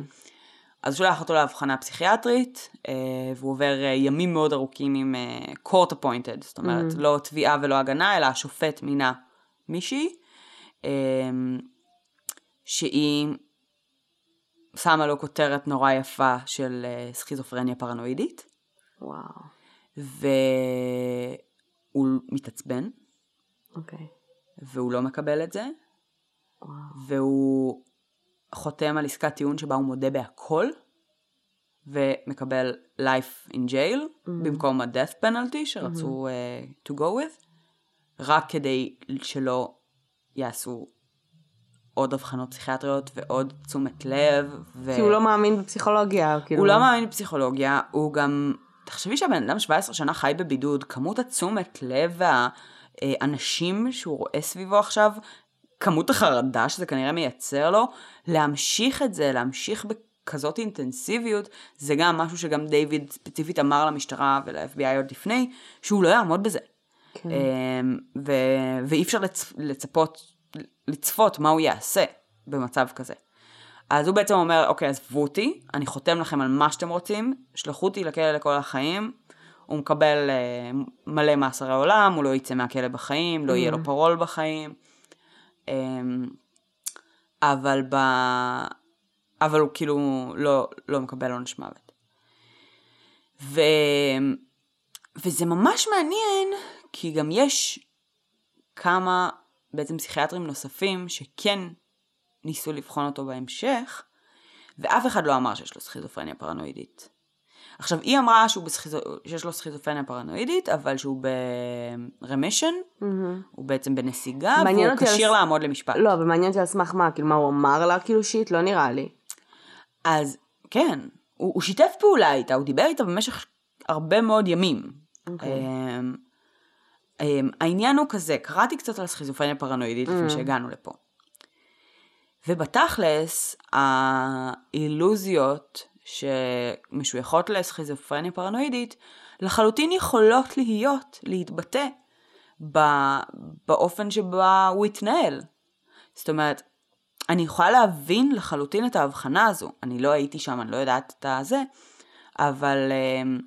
אז הוא שולח אותו לאבחנה פסיכיאטרית, אה, והוא עובר אה, ימים מאוד ארוכים עם אה, court appointed, זאת אומרת, Mm-hmm. לא תביעה ולא הגנה, אלא השופט מינה מישהי, שהיא שמה לו כותרת נורא יפה של סכיזופרניה פרנואידית, וואו, והוא מתעצבן, אוקיי. והוא לא מקבל את זה, וואו. והוא חותם על עסקת טיעון שבה הוא מודה בהכל, ומקבל life in jail, mm-hmm. במקום ה-death penalty שרצו mm-hmm. uh, to go with, רק כדי שלא יעשו עוד אבחנות פסיכיאטריות ועוד תשומת לב. ו... כי הוא לא מאמין בפסיכולוגיה, כאילו. הוא לא מאמין בפסיכולוגיה, הוא גם... תחשבי שהבן אדם 17 שנה חי בבידוד, כמות התשומת לב והאנשים שהוא רואה סביבו עכשיו, כמות החרדה שזה כנראה מייצר לו, להמשיך את זה, להמשיך בכזאת אינטנסיביות, זה גם משהו שגם דיוויד ספציפית אמר למשטרה ול-FBI עוד לפני, שהוא לא יעמוד בזה. כן. אמ, ו- ואי אפשר לצ- לצפות, לצפות מה הוא יעשה במצב כזה. אז הוא בעצם אומר, אוקיי, עזבו אותי, אני חותם לכם על מה שאתם רוצים, שלחו אותי לכלא לכל החיים, הוא מקבל אה, מלא מאסרי עולם, הוא לא יצא מהכלא בחיים, לא יהיה לו פרול בחיים. אמ, אבל ב... אבל הוא כאילו לא, לא מקבל עונש מוות. ו... וזה ממש מעניין, כי גם יש כמה בעצם פסיכיאטרים נוספים שכן ניסו לבחון אותו בהמשך, ואף אחד לא אמר שיש לו סכיזופרניה פרנואידית. עכשיו, היא אמרה שהוא בסכיזו... שיש לו סכיזופרניה פרנואידית, אבל שהוא ברמישן, Mm-hmm. הוא בעצם בנסיגה, והוא על כשיר ס- לעמוד למשפט. לא, אבל מעניין אותי על סמך מה, כאילו מה הוא אמר לה, כאילו שיט, לא נראה לי. אז כן, הוא, הוא שיתף פעולה איתה, הוא דיבר איתה במשך הרבה מאוד ימים. אוקיי. אמ, אמ, העניין הוא כזה, קראתי קצת על סכיזופרניה פרנואידית לפני שהגענו לפה. ובתכלס, האילוזיות שמשויכות לסכיזופרניה פרנואידית, לחלוטין יכולות להיות, להתבטא, באופן שבה הוא התנהל. זאת אומרת, אני יכולה להבין לחלוטין את ההבחנה הזו. אני לא הייתי שם, אני לא יודעת את הזה, אבל um,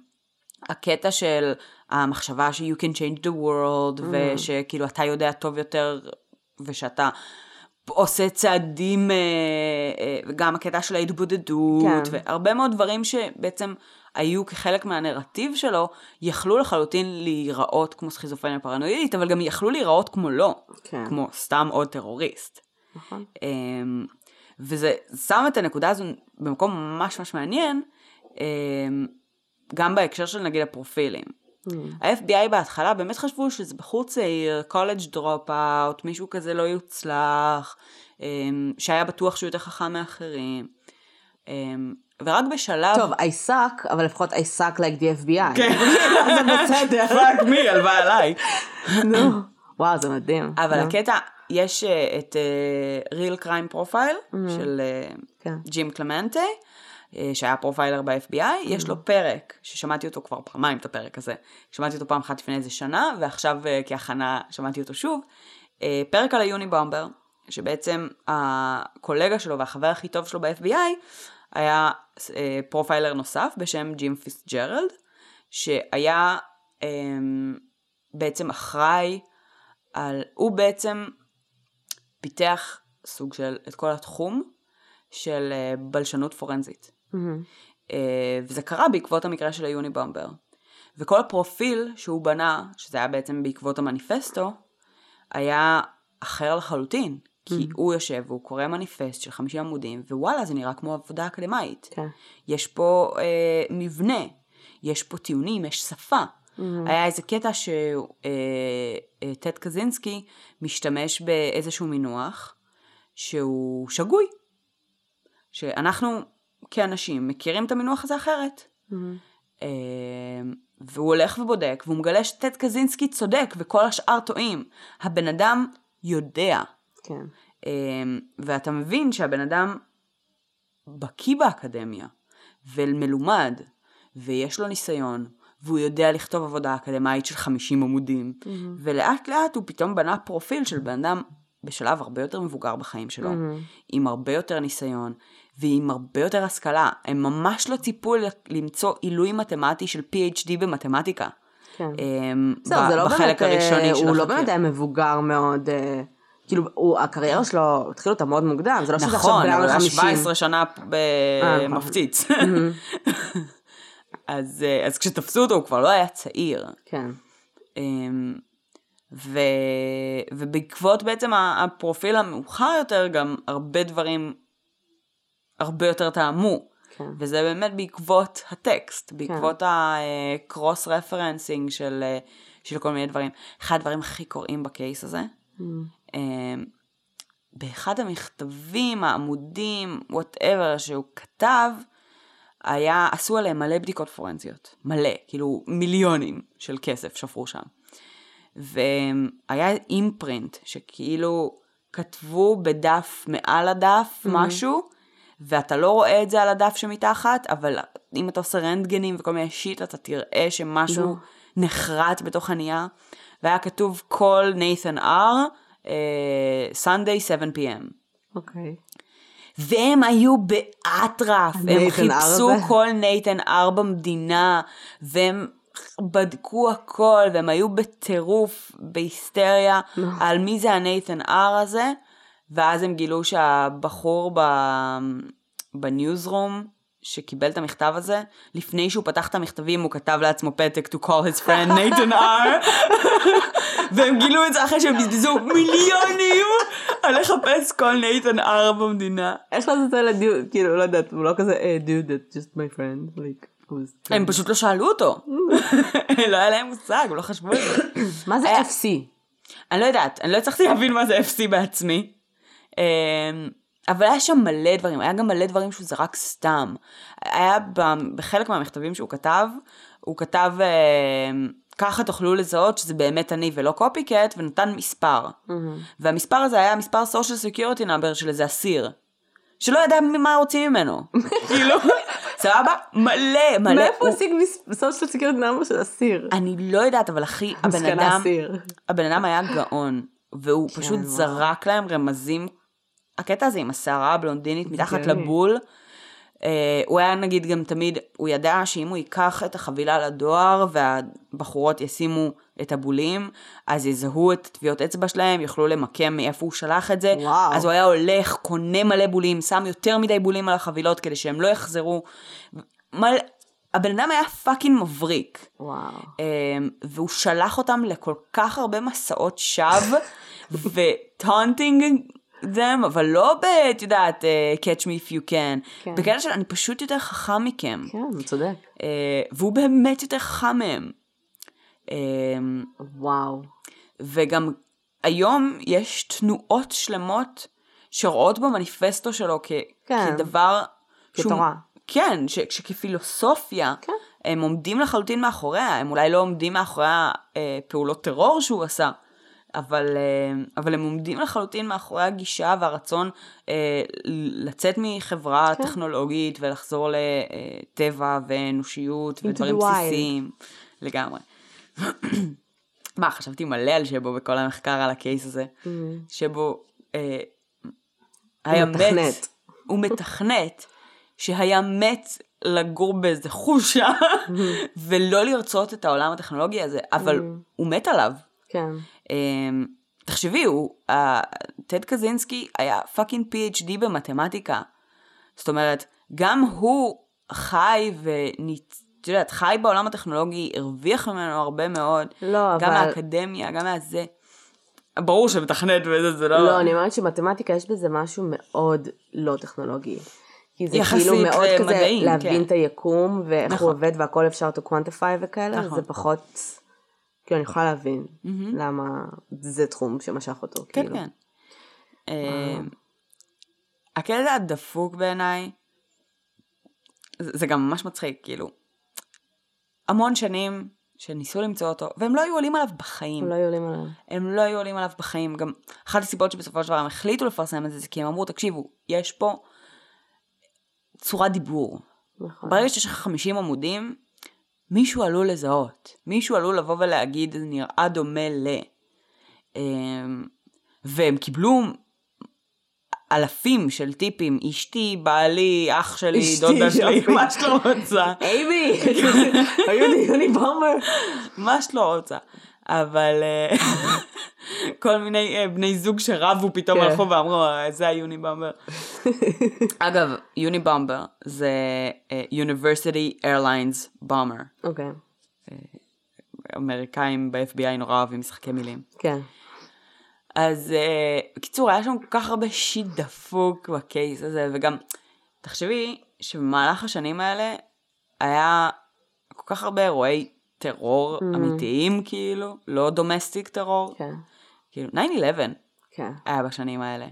הקטע של המחשבה ש- you can change the world, mm. ושכאילו אתה יודע טוב יותר, ושאתה עושה צעדים, אה, אה, גם הקטע של ההתבודדות, כן. והרבה מאוד דברים שבעצם היו כחלק מהנרטיב שלו, יכלו לחלוטין להיראות כמו סכיזופרניה פרנואידית, אבל גם יכלו להיראות כמו לא, כן. כמו סתם עוד טרוריסט. נכון. אמ, וזה שם את הנקודה הזו במקום ממש ממש מעניין, אמ, גם בהקשר של נגיד הפרופילים. ה-FBI בהתחלה באמת חשבו שזה בחור צעיר, college dropout, מישהו כזה לא יוצלח, אמ, שהיה בטוח שהוא יותר חכם מאחרים. אמ, ורק בשלב... טוב, I suck, אבל לפחות I suck like the FBI. כן. זה בסדר. פאק מי, הלוואי עליי. נו. וואו, זה מדהים. אבל. הקטע, יש אה, את אה, Real Crime Profile של אה, כן. ג'ים קלמנטה, אה, שהיה פרופיילר ב-FBI, יש לו פרק, ששמעתי אותו כבר פעמיים את הפרק הזה, שמעתי אותו פעם אחת לפני איזה שנה, ועכשיו אה, כהכנה שמעתי אותו שוב, אה, פרק על היוניבומבר, שבעצם הקולגה שלו והחבר הכי טוב שלו ב-FBI, היה אה, פרופיילר נוסף בשם ג'ים פיסג'רלד, שהיה אה, בעצם אחראי על, הוא בעצם פיתח סוג של את כל התחום של אה, בלשנות פורנזית. אה, וזה קרה בעקבות המקרה של היוניבומבר. וכל הפרופיל שהוא בנה, שזה היה בעצם בעקבות המניפסטו, היה אחר לחלוטין. כי הוא יושב והוא קורא מניפסט של 50 עמודים, ווואלה, זה נראה כמו עבודה אקדמאית. כן. יש פה אה, מבנה, יש פה טיעונים, יש שפה. Mm-hmm. היה איזה קטע שטד אה, אה, קזינסקי משתמש באיזשהו מינוח שהוא שגוי. שאנחנו כאנשים מכירים את המינוח הזה אחרת. אה, והוא הולך ובודק, והוא מגלה שטד קזינסקי צודק וכל השאר טועים. הבן אדם יודע. כן. אמ, ואתה מבין שהבן אדם בקיא באקדמיה, ומלומד, ויש לו ניסיון, והוא יודע לכתוב עבודה אקדמאית של 50 עמודים, mm-hmm. ולאט לאט הוא פתאום בנה פרופיל של בן אדם בשלב הרבה יותר מבוגר בחיים שלו, mm-hmm. עם הרבה יותר ניסיון, ועם הרבה יותר השכלה. הם ממש לא ציפו למצוא עילוי מתמטי של PhD במתמטיקה. כן. אמ, בסדר, ב- זה לא בחלק באמת, אה, הראשוני של הוא לא. באמת היה מבוגר מאוד, אה, כאילו, הוא, הקריירה שלו, התחיל אותה מאוד מוקדם, זה לא שזה עכשיו נכון, בן אבל הוא היה 50. 17 שנה אה, במפציץ. אז, אז כשתפסו אותו הוא כבר לא היה צעיר. כן. אמ, ו... ובעקבות בעצם הפרופיל המאוחר יותר, גם הרבה דברים הרבה יותר טעמו. כן. וזה באמת בעקבות הטקסט, בעקבות ה cross referencing של, אה, של כל מיני דברים. אחד הדברים הכי קורעים ב case הזה, אמ, באחד המכתבים, העמודים, whatever שהוא כתב, היה, עשו עליהם מלא בדיקות פורנזיות. מלא, כאילו מיליונים של כסף שפכו שם. והיה imprint, שכאילו כתבו בדף מעל הדף משהו, ואתה לא רואה את זה על הדף שמתחת, אבל אם אתה עושה רנטגנים וכל מיני שיט, אתה תראה שמשהו לא. נחרט בתוך הנייר. והיה כתוב כל נייתן אר, Sunday 7 p.m. אוקיי. והם היו באטרף, הם חיפשו? כל נייתן אר במדינה, והם בדקו הכל, והם היו בטירוף, בהיסטריה, על מי זה הנייתן אר הזה, ואז הם גילו שהבחור ב... בניוזרום, שקיבל את המכתב הזה, לפני שהוא פתח את המכתבים הוא כתב לעצמו פתק to call his friend נייתן אר, והם גילו את זה אחרי שהם בזבזו מיליונים על לחפש כל נייתן אר במדינה. איך לעשות את זה לדיוד, כאילו, לא יודעת, הוא לא כזה, אה, dude, that's just my friend, like, who's... הם פשוט לא שאלו אותו. לא היה להם מושג, לא חשבו על זה. מה זה FC? אני לא יודעת, אני לא הצלחתי להבין מה זה FC בעצמי. אמ, אבל היה שם מלא דברים, היה גם מלא דברים שהוא זרק סתם. היה בחלק מהמכתבים שהוא כתב, הוא כתב, אמ, ככה תוכלו לזהות שזה באמת אני ולא קופי קט, ונתן מספר. והמספר הזה היה מספר social security number של איזה אסיר. שלא ידע מה רוצים ממנו. כאילו, סבבה? מלא, מלא. מאיפה הוא- השיג סושיאל סקיורט נאמבר של אסיר? אני לא יודעת, אבל אחי, הבן אדם. הבן אדם היה גאון, והוא פשוט וואו. זרק להם רמזים. הקטע הזה עם השערה הבלונדינית מתחת הגיוני. לבול, אה, הוא היה נגיד גם תמיד, הוא ידע שאם הוא ייקח את החבילה לדואר והבחורות ישימו את הבולים, אז יזהו את טביעות אצבע שלהם, יוכלו למקם מאיפה הוא שלח את זה. וואו. אז הוא היה הולך, קונה מלא בולים, שם יותר מדי בולים על החבילות כדי שהם לא יחזרו. מלא... הבן אדם היה fucking מבריק. וואו. אמ, והוא שלח אותם לכל כך הרבה מסעות שווא, וטונטינג them, אבל לא ב... את יודעת, אה, catch me if you can. כן. בקטע של אני פשוט יותר חכם מכם. כן, צודק. אה, והוא באמת יותר חכם מהם. אמ, וואו. וגם היום יש תנועות שלמות שרואות במניפסטו שלו כ- כן. כדבר... שהוא- כתורה. כן, ש- שכפילוסופיה, כן. הם עומדים לחלוטין מאחוריה, הם אולי לא עומדים מאחורי הפעולות טרור שהוא עשה, אבל, אה, אבל הם עומדים לחלוטין מאחורי הגישה והרצון אה, לצאת מחברה כן. טכנולוגית ולחזור לטבע ואנושיות ודברים. בסיסיים לגמרי. מה, חשבתי מלא על שבו בכל המחקר על הקייס הזה, שבו אה, היה מת. הוא מתכנת, שהיה מת לגור באיזה חושה, ולא לרצות את העולם הטכנולוגי הזה, אבל הוא מת עליו. כן. אמ, תחשבי, הוא, טד קזינסקי היה fucking PhD במתמטיקה. זאת אומרת, גם הוא חי ואת יודעת, חי בעולם הטכנולוגי, הרוויח ממנו הרבה מאוד. לא, גם אבל- מהאקדמיה, גם מהזה. ברור שמתכנת וזה, זה לא... לא, אני אומרת שמתמטיקה יש בזה משהו מאוד לא טכנולוגי. כי זה כאילו מאוד כזה למדעים, להבין כן. את היקום ואיך נכון. הוא עובד והכל אפשר to quantify וכאלה, נכון. זה פחות, כאילו אני יכולה להבין למה זה תחום שמשך אותו, כן, כאילו. כן. אמ, הקטע הדפוק בעיניי, זה זה גם ממש מצחיק, כאילו, המון שנים שניסו למצוא אותו, והם לא היו עולים עליו בחיים. הם לא היו עולים עליהם. הם לא היו עולים עליו בחיים. גם אחת הסיבות שבסופו של דבר הם החליטו לפרסם את זה, זה כי הם אמרו, תקשיבו, יש פה צורת דיבור. נכון. ברגע שיש לך 50 עמודים, מישהו עלול לזהות. מישהו עלול לבוא ולהגיד, זה נראה דומה ל... אמ, והם קיבלו אלפים של טיפים, אשתי, בעלי, אח שלי, דודה שלי. מה שלא רוצה. אייבי! היוניבומבר. מה שלא רוצה. אבל אה, כל מיני אה, בני זוג שרבו פתאום כן. הלכו ואמרו, "אה, זה היוניבומבר. אגב, יוניבומבר זה אה, University Airlines Bomber. אוקיי, אמריקאים ב-FBI נורא אוהבים משחקי מילים. כן. אז אה, בקיצור, היה שם כל כך הרבה שיט דפוק ב case הזה, וגם, תחשבי שבמהלך השנים האלה היה כל כך הרבה אירועי טרור אמיתיים, כאילו, לא domestic terror. כן, כאילו, 9-11 כן. היה בשנים האלה.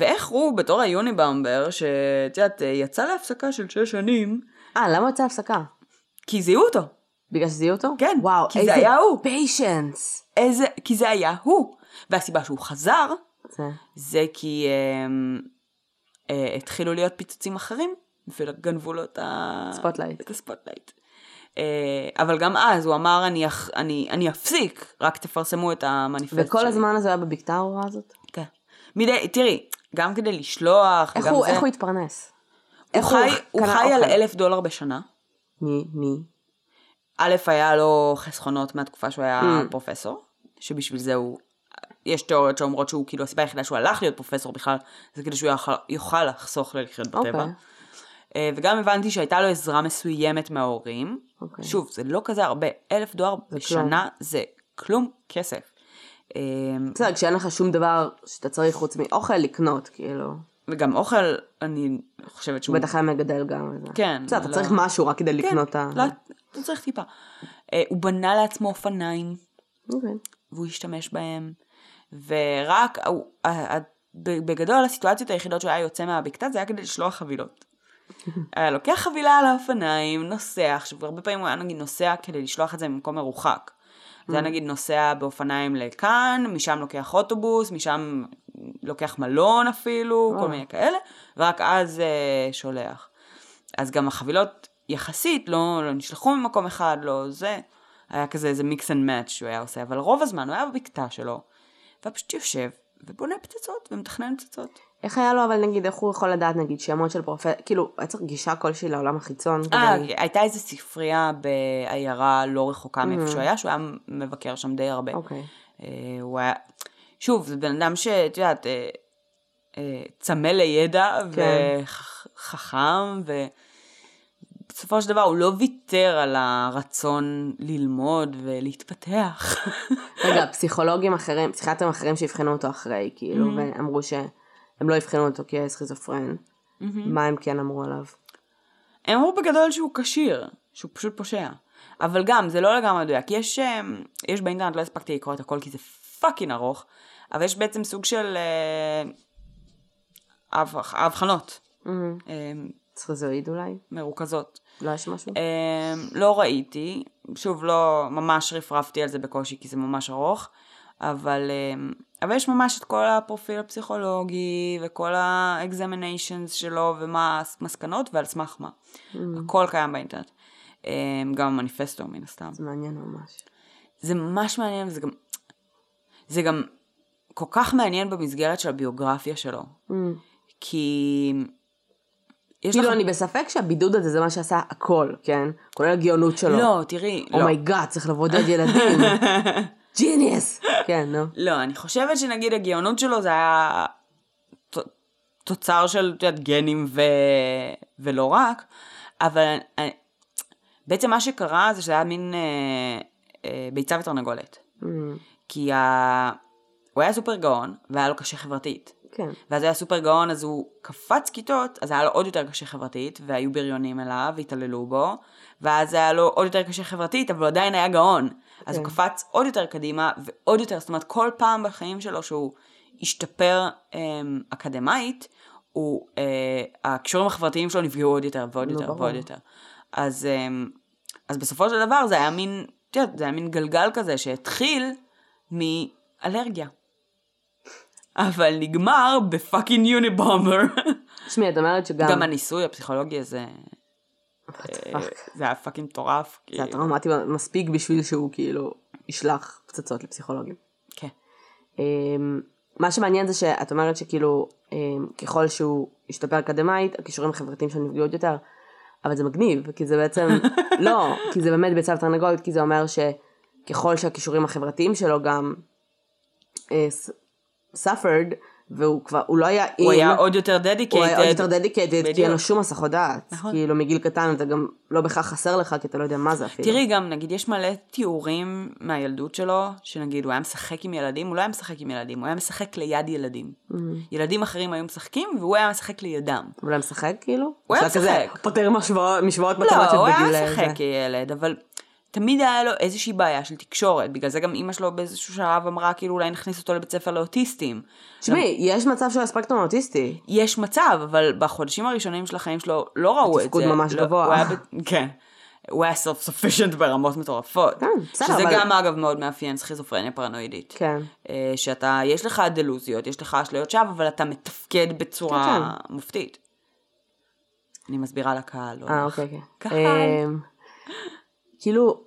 ואיך הוא, בתור היוניבומבר, שאת יודעת, יצא להפסקה של שש שנים, אה, למה יצא הפסקה? כי זיהו אותו. בגלל שזיהו אותו? כן, וואו, כי איזה זה היה הוא. patience. איזה, כי זה היה הוא. והסיבה שהוא חזר, זה. זה כי אה, אה, התחילו להיות פיצוצים אחרים, וגנבו לו את, ה... spotlight. את ה spotlight. אה, אבל גם אז הוא אמר, אני. אני, אני אפסיק, רק תפרסמו את המניפסט וכל שלי. הזמן הזה היה בבקתה הנוראה הזאת? כן. מדי, תראי, גם כדי לשלוח, איך הוא, זה, איך הוא התפרנס? הוא חי, הוא חי על אוכל? אלף דולר בשנה. מי, מי? א', היה לו חסכונות מהתקופה שהוא היה Mm. פרופסור, שבשביל זה הוא, יש תיאוריות שאומרות שהוא, כאילו, הסיבה היחידה שהוא הלך להיות פרופסור בכלל, זה כדי שהוא יוכל, יוכל לחסוך ללחיות בטבע. אוקיי. אה, וגם הבנתי שהייתה לו עזרה מסוימת מההורים. אוקיי. שוב, זה לא כזה הרבה, אלף דולר בשנה זה כלום כסף. אה, בסדר, כשאין לך שום דבר שאתה צריך חוץ מאוכל לקנות, כאילו. וגם אוכל, אני חושבת שהוא... בטח היה מגדל גם. כן, בסדר, אתה לא- צריך משהו רק כדי לקנות את ה... לא, אתה צריך טיפה. אה, הוא בנה לעצמו אופניים. אוקיי. והוא השתמש בהם, ורק, בגדול הסיטואציות היחידות שהוא היה יוצא מהבקתה זה היה כדי לשלוח חבילות. היה לוקח חבילה על האופניים, נוסע, עכשיו הרבה פעמים הוא היה נגיד נוסע כדי לשלוח את זה ממקום מרוחק. זה היה נגיד נוסע באופניים לכאן, משם לוקח אוטובוס, משם לוקח מלון אפילו, כל. מיני כאלה, ורק אז אה, שולח. אז גם החבילות יחסית לא, לא נשלחו ממקום אחד, לא זה. היה כזה איזה מיקס אנד מאץ' שהוא היה עושה, אבל רוב הזמן הוא היה בבקתה שלו, והיה פשוט יושב ובונה פצצות ומתכנן פצצות. איך היה לו, אבל נגיד, איך הוא יכול לדעת, נגיד, שמות של פרופסור, כאילו, היה צריך גישה כלשהי לעולם החיצון. אה, כדי- הייתה איזו ספרייה בעיירה לא רחוקה מאיפה שהוא היה, שהוא היה מבקר שם די הרבה. אוקיי. אה, הוא היה, שוב, זה בן אדם שאת יודעת, אה, אה, צמא לידע כן. וחכם, ובסופו של דבר הוא לא ויתר על הרצון ללמוד ולהתפתח. רגע, פסיכולוגים אחרים, פסיכיאטרים אחרים שאבחנו אותו אחרי, כאילו, ואמרו שהם לא אבחנו אותו כסכיזופרן. מה הם כן אמרו עליו? הם אמרו בגדול שהוא כשיר, שהוא פשוט פושע. אבל גם, זה לא לגמרי מדויק. יש, אמ, יש באינטרנט, לא הספקתי לקרוא את הכל כי זה fucking ארוך, אבל יש בעצם סוג של אה, אבח- אבחנות אמ, סכיזואיד אולי? מרוכזות. לא יש משהו? אמ, לא ראיתי, שוב, לא ממש רפרפתי על זה בקושי כי זה ממש ארוך, אבל, אמ, אבל יש ממש את כל הפרופיל הפסיכולוגי וכל ה-examinations שלו ומה המסקנות ועל סמך מה. הכל קיים באינטרנט. אמ, גם המניפסטו מן הסתם. זה מעניין ממש. זה ממש מעניין וזה גם, זה גם כל כך מעניין במסגרת של הביוגרפיה שלו. כי יש כאילו, אני בספק שהבידוד הזה זה מה שעשה הכל, כן? כולל הגאונות שלו. לא, תראי, לא. oh my God, צריך לבודד ילדים. genius. כן, נו. לא, אני חושבת שנגיד הגאונות שלו זה היה ת- תוצר של, יודעת, גנים ו... ולא רק, אבל אני... בעצם מה שקרה זה שזה היה מין אה, אה, ביצה ותרנגולת. Mm, כי ה... הוא היה סופר גאון, והיה לו קשה חברתית. כן. ואז היה סופר גאון, אז הוא קפץ כיתות, אז היה לו עוד יותר קשה חברתית, והיו בריונים אליו, והתעללו בו, ואז היה לו עוד יותר קשה חברתית, אבל הוא עדיין היה גאון. אז הוא כן. קפץ עוד יותר קדימה, ועוד יותר, זאת אומרת, כל פעם בחיים שלו שהוא השתפר אמ, אקדמאית, הוא, אה, הכישורים החברתיים שלו נפגעו עוד יותר ועוד נו, יותר ברור. ועוד יותר. אז, אמ, אז בסופו של דבר זה היה מין, את יודעת, זה היה מין גלגל כזה שהתחיל מאלרגיה. אבל נגמר ב fucking יוניבומבר. תשמעי, את אומרת שגם... גם הניסוי הפסיכולוגי הזה, What the אה, fuck. זה היה fucking מטורף. זה היה טראומטי מספיק בשביל שהוא כאילו ישלח פצצות לפסיכולוגים. כן. אמ, מה שמעניין זה שאת אומרת שכאילו אמ, ככל שהוא השתפר אקדמאית הכישורים החברתיים שלו נפגעו עוד יותר. אבל זה מגניב כי זה בעצם לא כי זה באמת ביצה ותרנגולת כי זה אומר ככל שהכישורים החברתיים שלו גם אה, suffered, והוא כבר, הוא לא היה הוא in, היה עוד יותר dedicated. הוא היה עוד יותר dedicated, כי. אין לו שום הסחות דעת. נכון. כאילו מגיל קטן אתה גם לא בהכרח חסר לך, כי אתה לא יודע מה זה אפילו. תראי גם, נגיד, יש מלא תיאורים מהילדות שלו, שנגיד, הוא היה משחק עם ילדים, הוא לא היה משחק עם ילדים, הוא היה משחק ליד ילדים. Mm. ילדים אחרים היו משחקים, והוא היה משחק לידם. הוא היה משחק כאילו? הוא היה משחק. פותר משוואות לא, מתמטיות הוא בגיל היה זה. משחק כילד, אבל תמיד היה לו איזושהי בעיה של תקשורת, בגלל זה גם אימא שלו באיזשהו שלב אמרה, כאילו, אולי נכניס אותו לבית ספר לאוטיסטים. תשמעי, יש מצב שהוא הספקטרום אוטיסטי. יש מצב, אבל בחודשים הראשונים של החיים שלו לא ראו את זה. בתפקוד ממש לא, גבוה. הוא היה, ב- כן. הוא היה סוף סופשנט ברמות מטורפות. כן, בסדר, שזה אבל- גם אגב מאוד מאפיין סכיזופרניה פרנואידית. כן. אה, שאתה, יש לך דלוזיות, יש לך אשליות שווא, אבל אתה מתפקד בצורה כן, מופתית. אני מסבירה לקהל. לא אה. אוקיי, אוקיי. קהל. כאילו,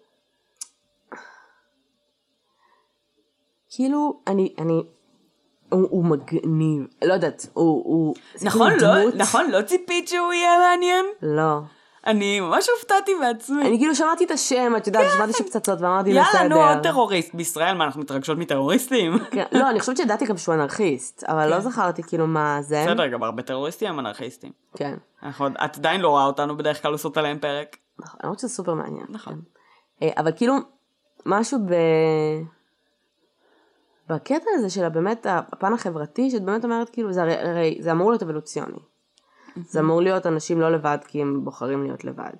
כאילו, אני, אני, הוא, הוא מגניב, לא יודעת, הוא, הוא, נכון, כאילו לא, דמות- נכון, לא ציפית שהוא יהיה מעניין? לא. אני ממש הופתעתי בעצמי. אני כאילו שמעתי את השם, את יודעת, שמעתי שפצצות ואמרתי בסדר. יאללה, נו, עוד טרוריסט בישראל, מה, אנחנו מתרגשות מטרוריסטים? כן, לא, אני חושבת שידעתי גם שהוא אנרכיסט, אבל לא זכרתי כאילו מה זה. כן. בסדר, גם הרבה טרוריסטים הם אנרכיסטים. כן. את עדיין לא רואה אותנו בדרך כלל עושות עליהם פרק. נכון, למרות שזה סופר מעניין. נכון. כן. אה, אבל כאילו, משהו ב... בקטע הזה של באמת הפן החברתי, שאת באמת אומרת כאילו, זה הרי, הרי זה אמור להיות אבולוציוני. זה אמור להיות אנשים לא לבד כי הם בוחרים להיות לבד.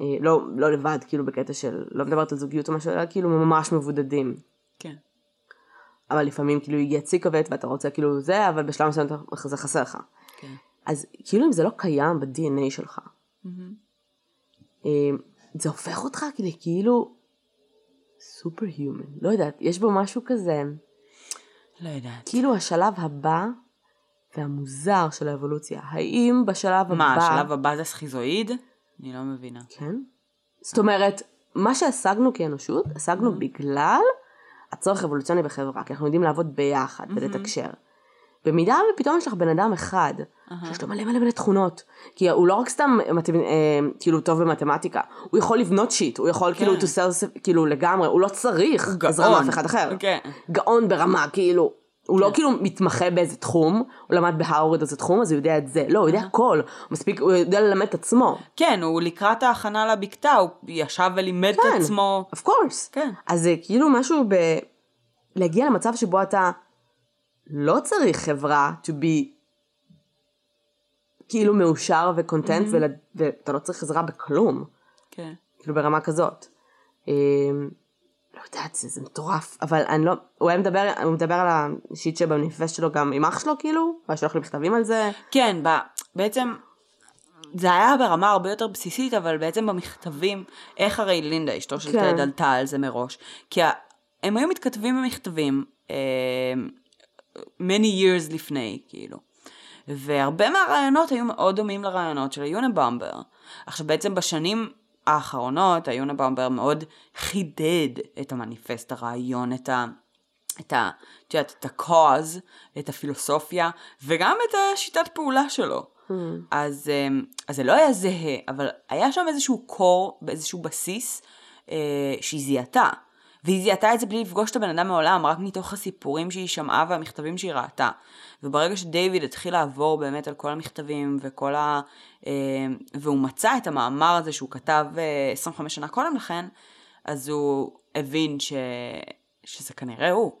אה, לא, לא לבד, כאילו בקטע של, לא מדברת על זוגיות או משהו, אלא כאילו ממש מבודדים. כן. אבל לפעמים כאילו צי כבד ואתה רוצה כאילו זה, אבל בשלב מסוים זה חסר לך. כן. אז כאילו אם זה לא קיים ב-DNA שלך, אה, זה הופך אותך כאילו סופר היומן, לא יודעת, יש בו משהו כזה, לא יודעת. כאילו השלב הבא והמוזר של האבולוציה, האם בשלב הבא, מה, השלב הבא זה סכיזואיד? אני לא מבינה. כן? זאת אומרת, מה שהשגנו כאנושות, השגנו בגלל הצורך האבולוציוני בחברה, כי אנחנו יודעים לעבוד ביחד ולתקשר. במידה ופתאום יש לך בן אדם אחד, שיש לו מלא מלא מלא תכונות, כי הוא לא רק סתם מתמ... אה, כאילו טוב במתמטיקה, הוא יכול לבנות שיט, הוא יכול כאילו to sell, כאילו לגמרי, הוא לא צריך הוא עזרה. מאף אחד אחר. כן. גאון ברמה, כאילו, הוא לא כאילו מתמחה באיזה תחום, הוא למד בהרווארד איזה תחום, אז הוא יודע את זה, לא, הוא יודע הכל, מספיק, הוא יודע ללמד את עצמו. כן, הוא לקראת ההכנה לבקתה, הוא ישב ולימד כן. את עצמו. of course. כן. אז זה כאילו משהו ב... להגיע למצב שבו אתה לא צריך חברה to be כאילו מאושר וקונטנט ול... ואתה לא צריך עזרה בכלום, כן. כאילו ברמה כזאת. אמ, לא יודעת, זה, זה מטורף, אבל אני לא, הוא היה מדבר, הוא מדבר על השיט שבמניפסט שלו גם עם אח שלו כאילו, הוא היה שולח לי מכתבים על זה. כן, ב... בעצם זה היה ברמה הרבה יותר בסיסית, אבל בעצם במכתבים, איך הרי לינדה, אשתו של כן. טד, עלתה על זה מראש. כי ה- הם היו מתכתבים במכתבים אה, many years לפני, כאילו. והרבה מהרעיונות היו מאוד דומים לרעיונות של היונבומבר. עכשיו בעצם בשנים האחרונות היונבומבר מאוד חידד את המניפסט, הרעיון, את ה... את ה... את יודעת, את ה-cause, את הפילוסופיה, וגם את השיטת פעולה שלו. אז, אמ, אז זה לא היה זהה, אבל היה שם איזשהו קור, איזשהו בסיס אה, שהיא זיהתה. והיא זיהתה את זה בלי לפגוש את הבן אדם מעולם, רק מתוך הסיפורים שהיא שמעה והמכתבים שהיא ראתה. וברגע שדייוויד התחיל לעבור באמת על כל המכתבים וכל ה... אה, והוא מצא את המאמר הזה שהוא כתב אה, 25 שנה קודם לכן, אז הוא הבין ש... שזה כנראה הוא.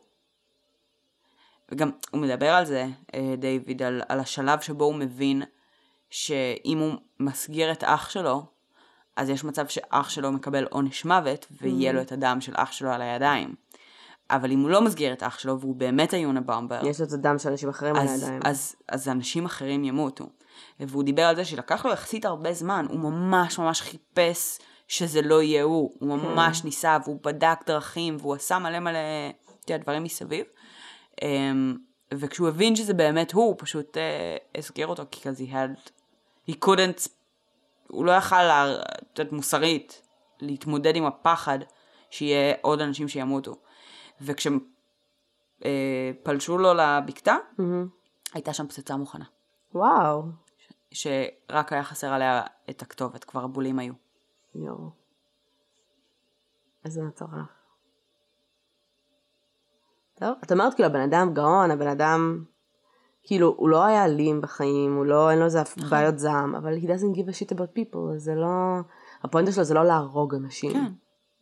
וגם הוא מדבר על זה, אה, דיוויד, על, על השלב שבו הוא מבין שאם הוא מסגיר את אח שלו, אז יש מצב שאח שלו מקבל עונש מוות, ויהיה לו את הדם של אח שלו על הידיים. אבל אם הוא לא מסגיר את אח שלו, והוא באמת היונבומבר, יש לו את הדם של אנשים אחרים על אז, הידיים. אז, אז אנשים אחרים ימותו. והוא דיבר על זה שלקח לו יחסית הרבה זמן, הוא ממש ממש חיפש שזה לא יהיה הוא, הוא ממש ניסה, והוא בדק דרכים, והוא עשה מלא מלא, אתה יודע, דברים מסביב. Um, וכשהוא הבין שזה באמת הוא, הוא פשוט uh, הסגיר אותו, כי כזה he had, he couldn't, הוא לא יכל, את יודעת, מוסרית, להתמודד עם הפחד שיהיה עוד אנשים שימותו. וכשהם אה, פלשו לו לבקתה, מהמם. הייתה שם פצצה מוכנה. וואו. שרק היה חסר עליה את הכתובת, כבר הבולים היו. יואו. איזה מטורף. טוב, את אומרת כאילו הבן אדם גאון, הבן אדם, כאילו הוא לא היה אלים בחיים, הוא לא, אין לו איזה נכון. בעיות זעם, אבל he doesn't give a shit about people, זה לא, הפואנטה שלו זה לא להרוג אנשים, כן.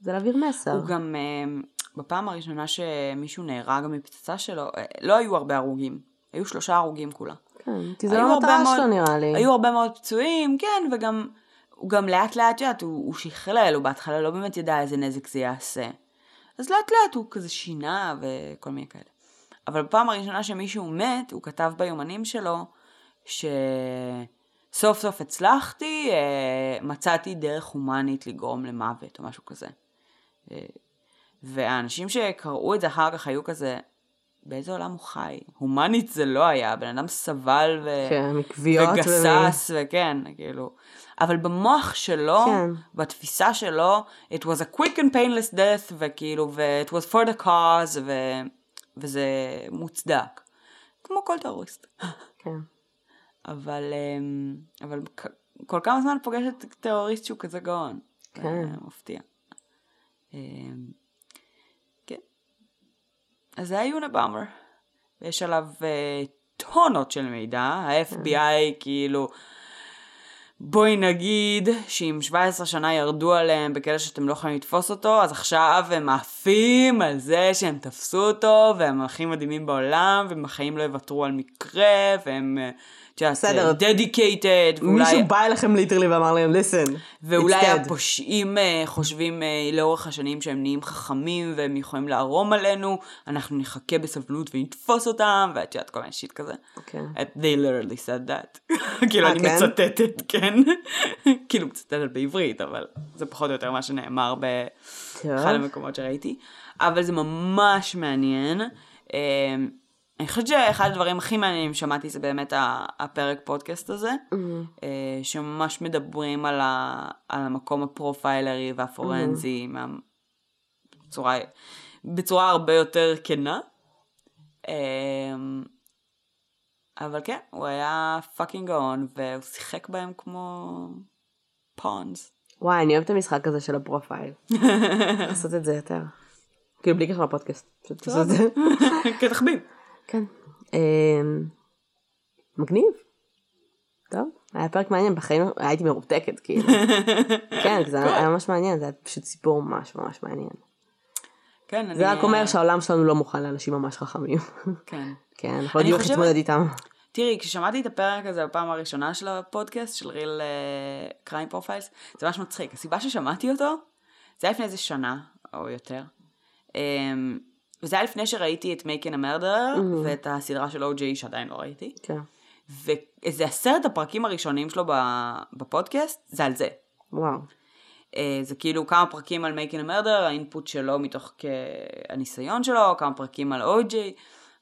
זה להעביר מסר. הוא גם, אה, בפעם הראשונה שמישהו נהרג מפצצה שלו, אה, לא היו הרבה הרוגים. היו שלושה הרוגים כולה. כן, כי זה לא המטרה שלו נראה לי. היו הרבה מאוד פצועים, כן, וגם, הוא גם לאט לאט, יודעת, הוא, הוא שכלל, הוא בהתחלה לא באמת ידע איזה נזק זה יעשה. אז לאט לאט הוא כזה שינה וכל מיני כאלה. אבל בפעם הראשונה שמישהו מת, הוא כתב ביומנים שלו, שסוף סוף הצלחתי, אה, מצאתי דרך הומנית לגרום למוות, או משהו כזה. אה, והאנשים שקראו את זה אחר כך היו כזה, באיזה עולם הוא חי? הומנית זה לא היה, בן אדם סבל ו... כן, מכוויות. וגסס, וכן, כאילו. אבל במוח שלו, כן. בתפיסה שלו, it was a quick and painless death, וכאילו, ו- it was for the cause, ו- וזה מוצדק. כמו כל טרוריסט. כן. אבל, אמ, אבל כל כמה זמן פוגשת טרוריסט שהוא כזה גאון. כן. זה מפתיע. אמ, כן. אז זה היה יונבאמר. ויש עליו אה, טונות של מידע. ה-FBI כאילו... בואי נגיד שאם 17 שנה ירדו עליהם בכאלה שאתם לא יכולים לתפוס אותו, אז עכשיו הם עפים על זה שהם תפסו אותו, והם הכי מדהימים בעולם, והם בחיים לא יוותרו על מקרה, והם, אה, בסדר. דדיקייטד, מישהו בא אליכם ליטרלי ואמר להם, listen, ואולי it's dead." הפושעים אה, חושבים אה, לאורך השנים שהם נהיים חכמים והם יכולים לערום עלינו, אנחנו נחכה בסבלנות ונתפוס אותם, ואת יודעת, כל מיני שיט כזה. כן. They literally said that. כאילו, אה, אני כן? מצטטת, כן. כאילו, מצטטת בעברית, אבל זה פחות או יותר מה שנאמר. באחד המקומות שראיתי. אבל זה ממש מעניין. אני חושבת שאחד הדברים הכי מעניינים ששמעתי זה באמת הפרק פודקאסט הזה, אה, שממש מדברים על, ה, על המקום הפרופיילרי והפורנזי, מה- בצורה, בצורה הרבה יותר כנה. אה, אבל כן, הוא היה fucking גאון, והוא שיחק בהם כמו pawns. וואי, אני אוהבת את המשחק הזה של ה profile. לעשות את זה יותר. כאילו בלי קשר לפודקאסט. פשוט לעשות את זה. כתחביב. כן. אמ, מגניב. טוב, היה פרק מעניין, בחיים הייתי מרותקת, כאילו. כן, זה היה ממש מעניין, זה היה פשוט סיפור ממש ממש מעניין. כן. זה רק אומר שהעולם שלנו לא מוכן לאנשים ממש חכמים. כן. כן, אנחנו לא יודעים איך להתמודד איתם. תראי, כששמעתי את הפרק הזה בפעם הראשונה של הפודקאסט, של ריל Crime Profiles, זה ממש מצחיק. הסיבה ששמעתי אותו, זה היה לפני איזה שנה, או יותר. וזה היה לפני שראיתי את Making a Murderer, ואת הסדרה של OJ שעדיין לא ראיתי. כן. ואיזה עשרת הפרקים הראשונים שלו בפודקאסט, זה על זה. וואו. אה, זה כאילו כמה פרקים על a Murder, ה input שלו מתוך כ... הניסיון שלו, כמה פרקים על OJ,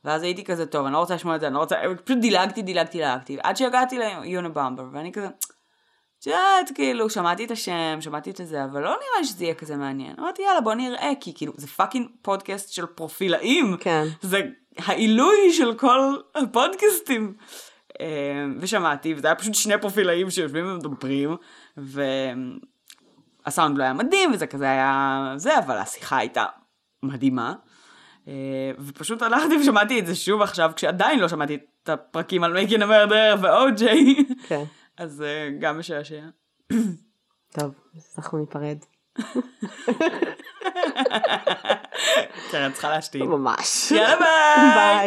ואז הייתי כזה, טוב, אני לא רוצה לשמוע את זה, אני לא רוצה, פשוט דילגתי, דילגתי, דילגתי, עד שהגעתי ליוניבומבר, ואני כזה, את יודעת, כאילו, שמעתי את השם, שמעתי את זה, אבל לא נראה לי שזה יהיה כזה מעניין. אמרתי, יאללה, בוא נראה, כי כאילו, זה fucking פודקאסט של פרופילאים. כן. זה העילוי של כל הפודקאסטים. אה, ושמעתי, וזה היה פשוט שני פרופילאים שיושבים ומדברים, והסאונד לא היה מדהים, וזה כזה היה זה, אבל השיחה הייתה מדהימה. אה, ופשוט הלכתי ושמעתי את זה שוב עכשיו, כשעדיין לא שמעתי את הפרקים על Making a Murderer ו OJ. כן. אז אה, גם משעשע. טוב, אז אנחנו ניפרד. קרן צריכה להשתין. ממש. יאללה ביי! ביי.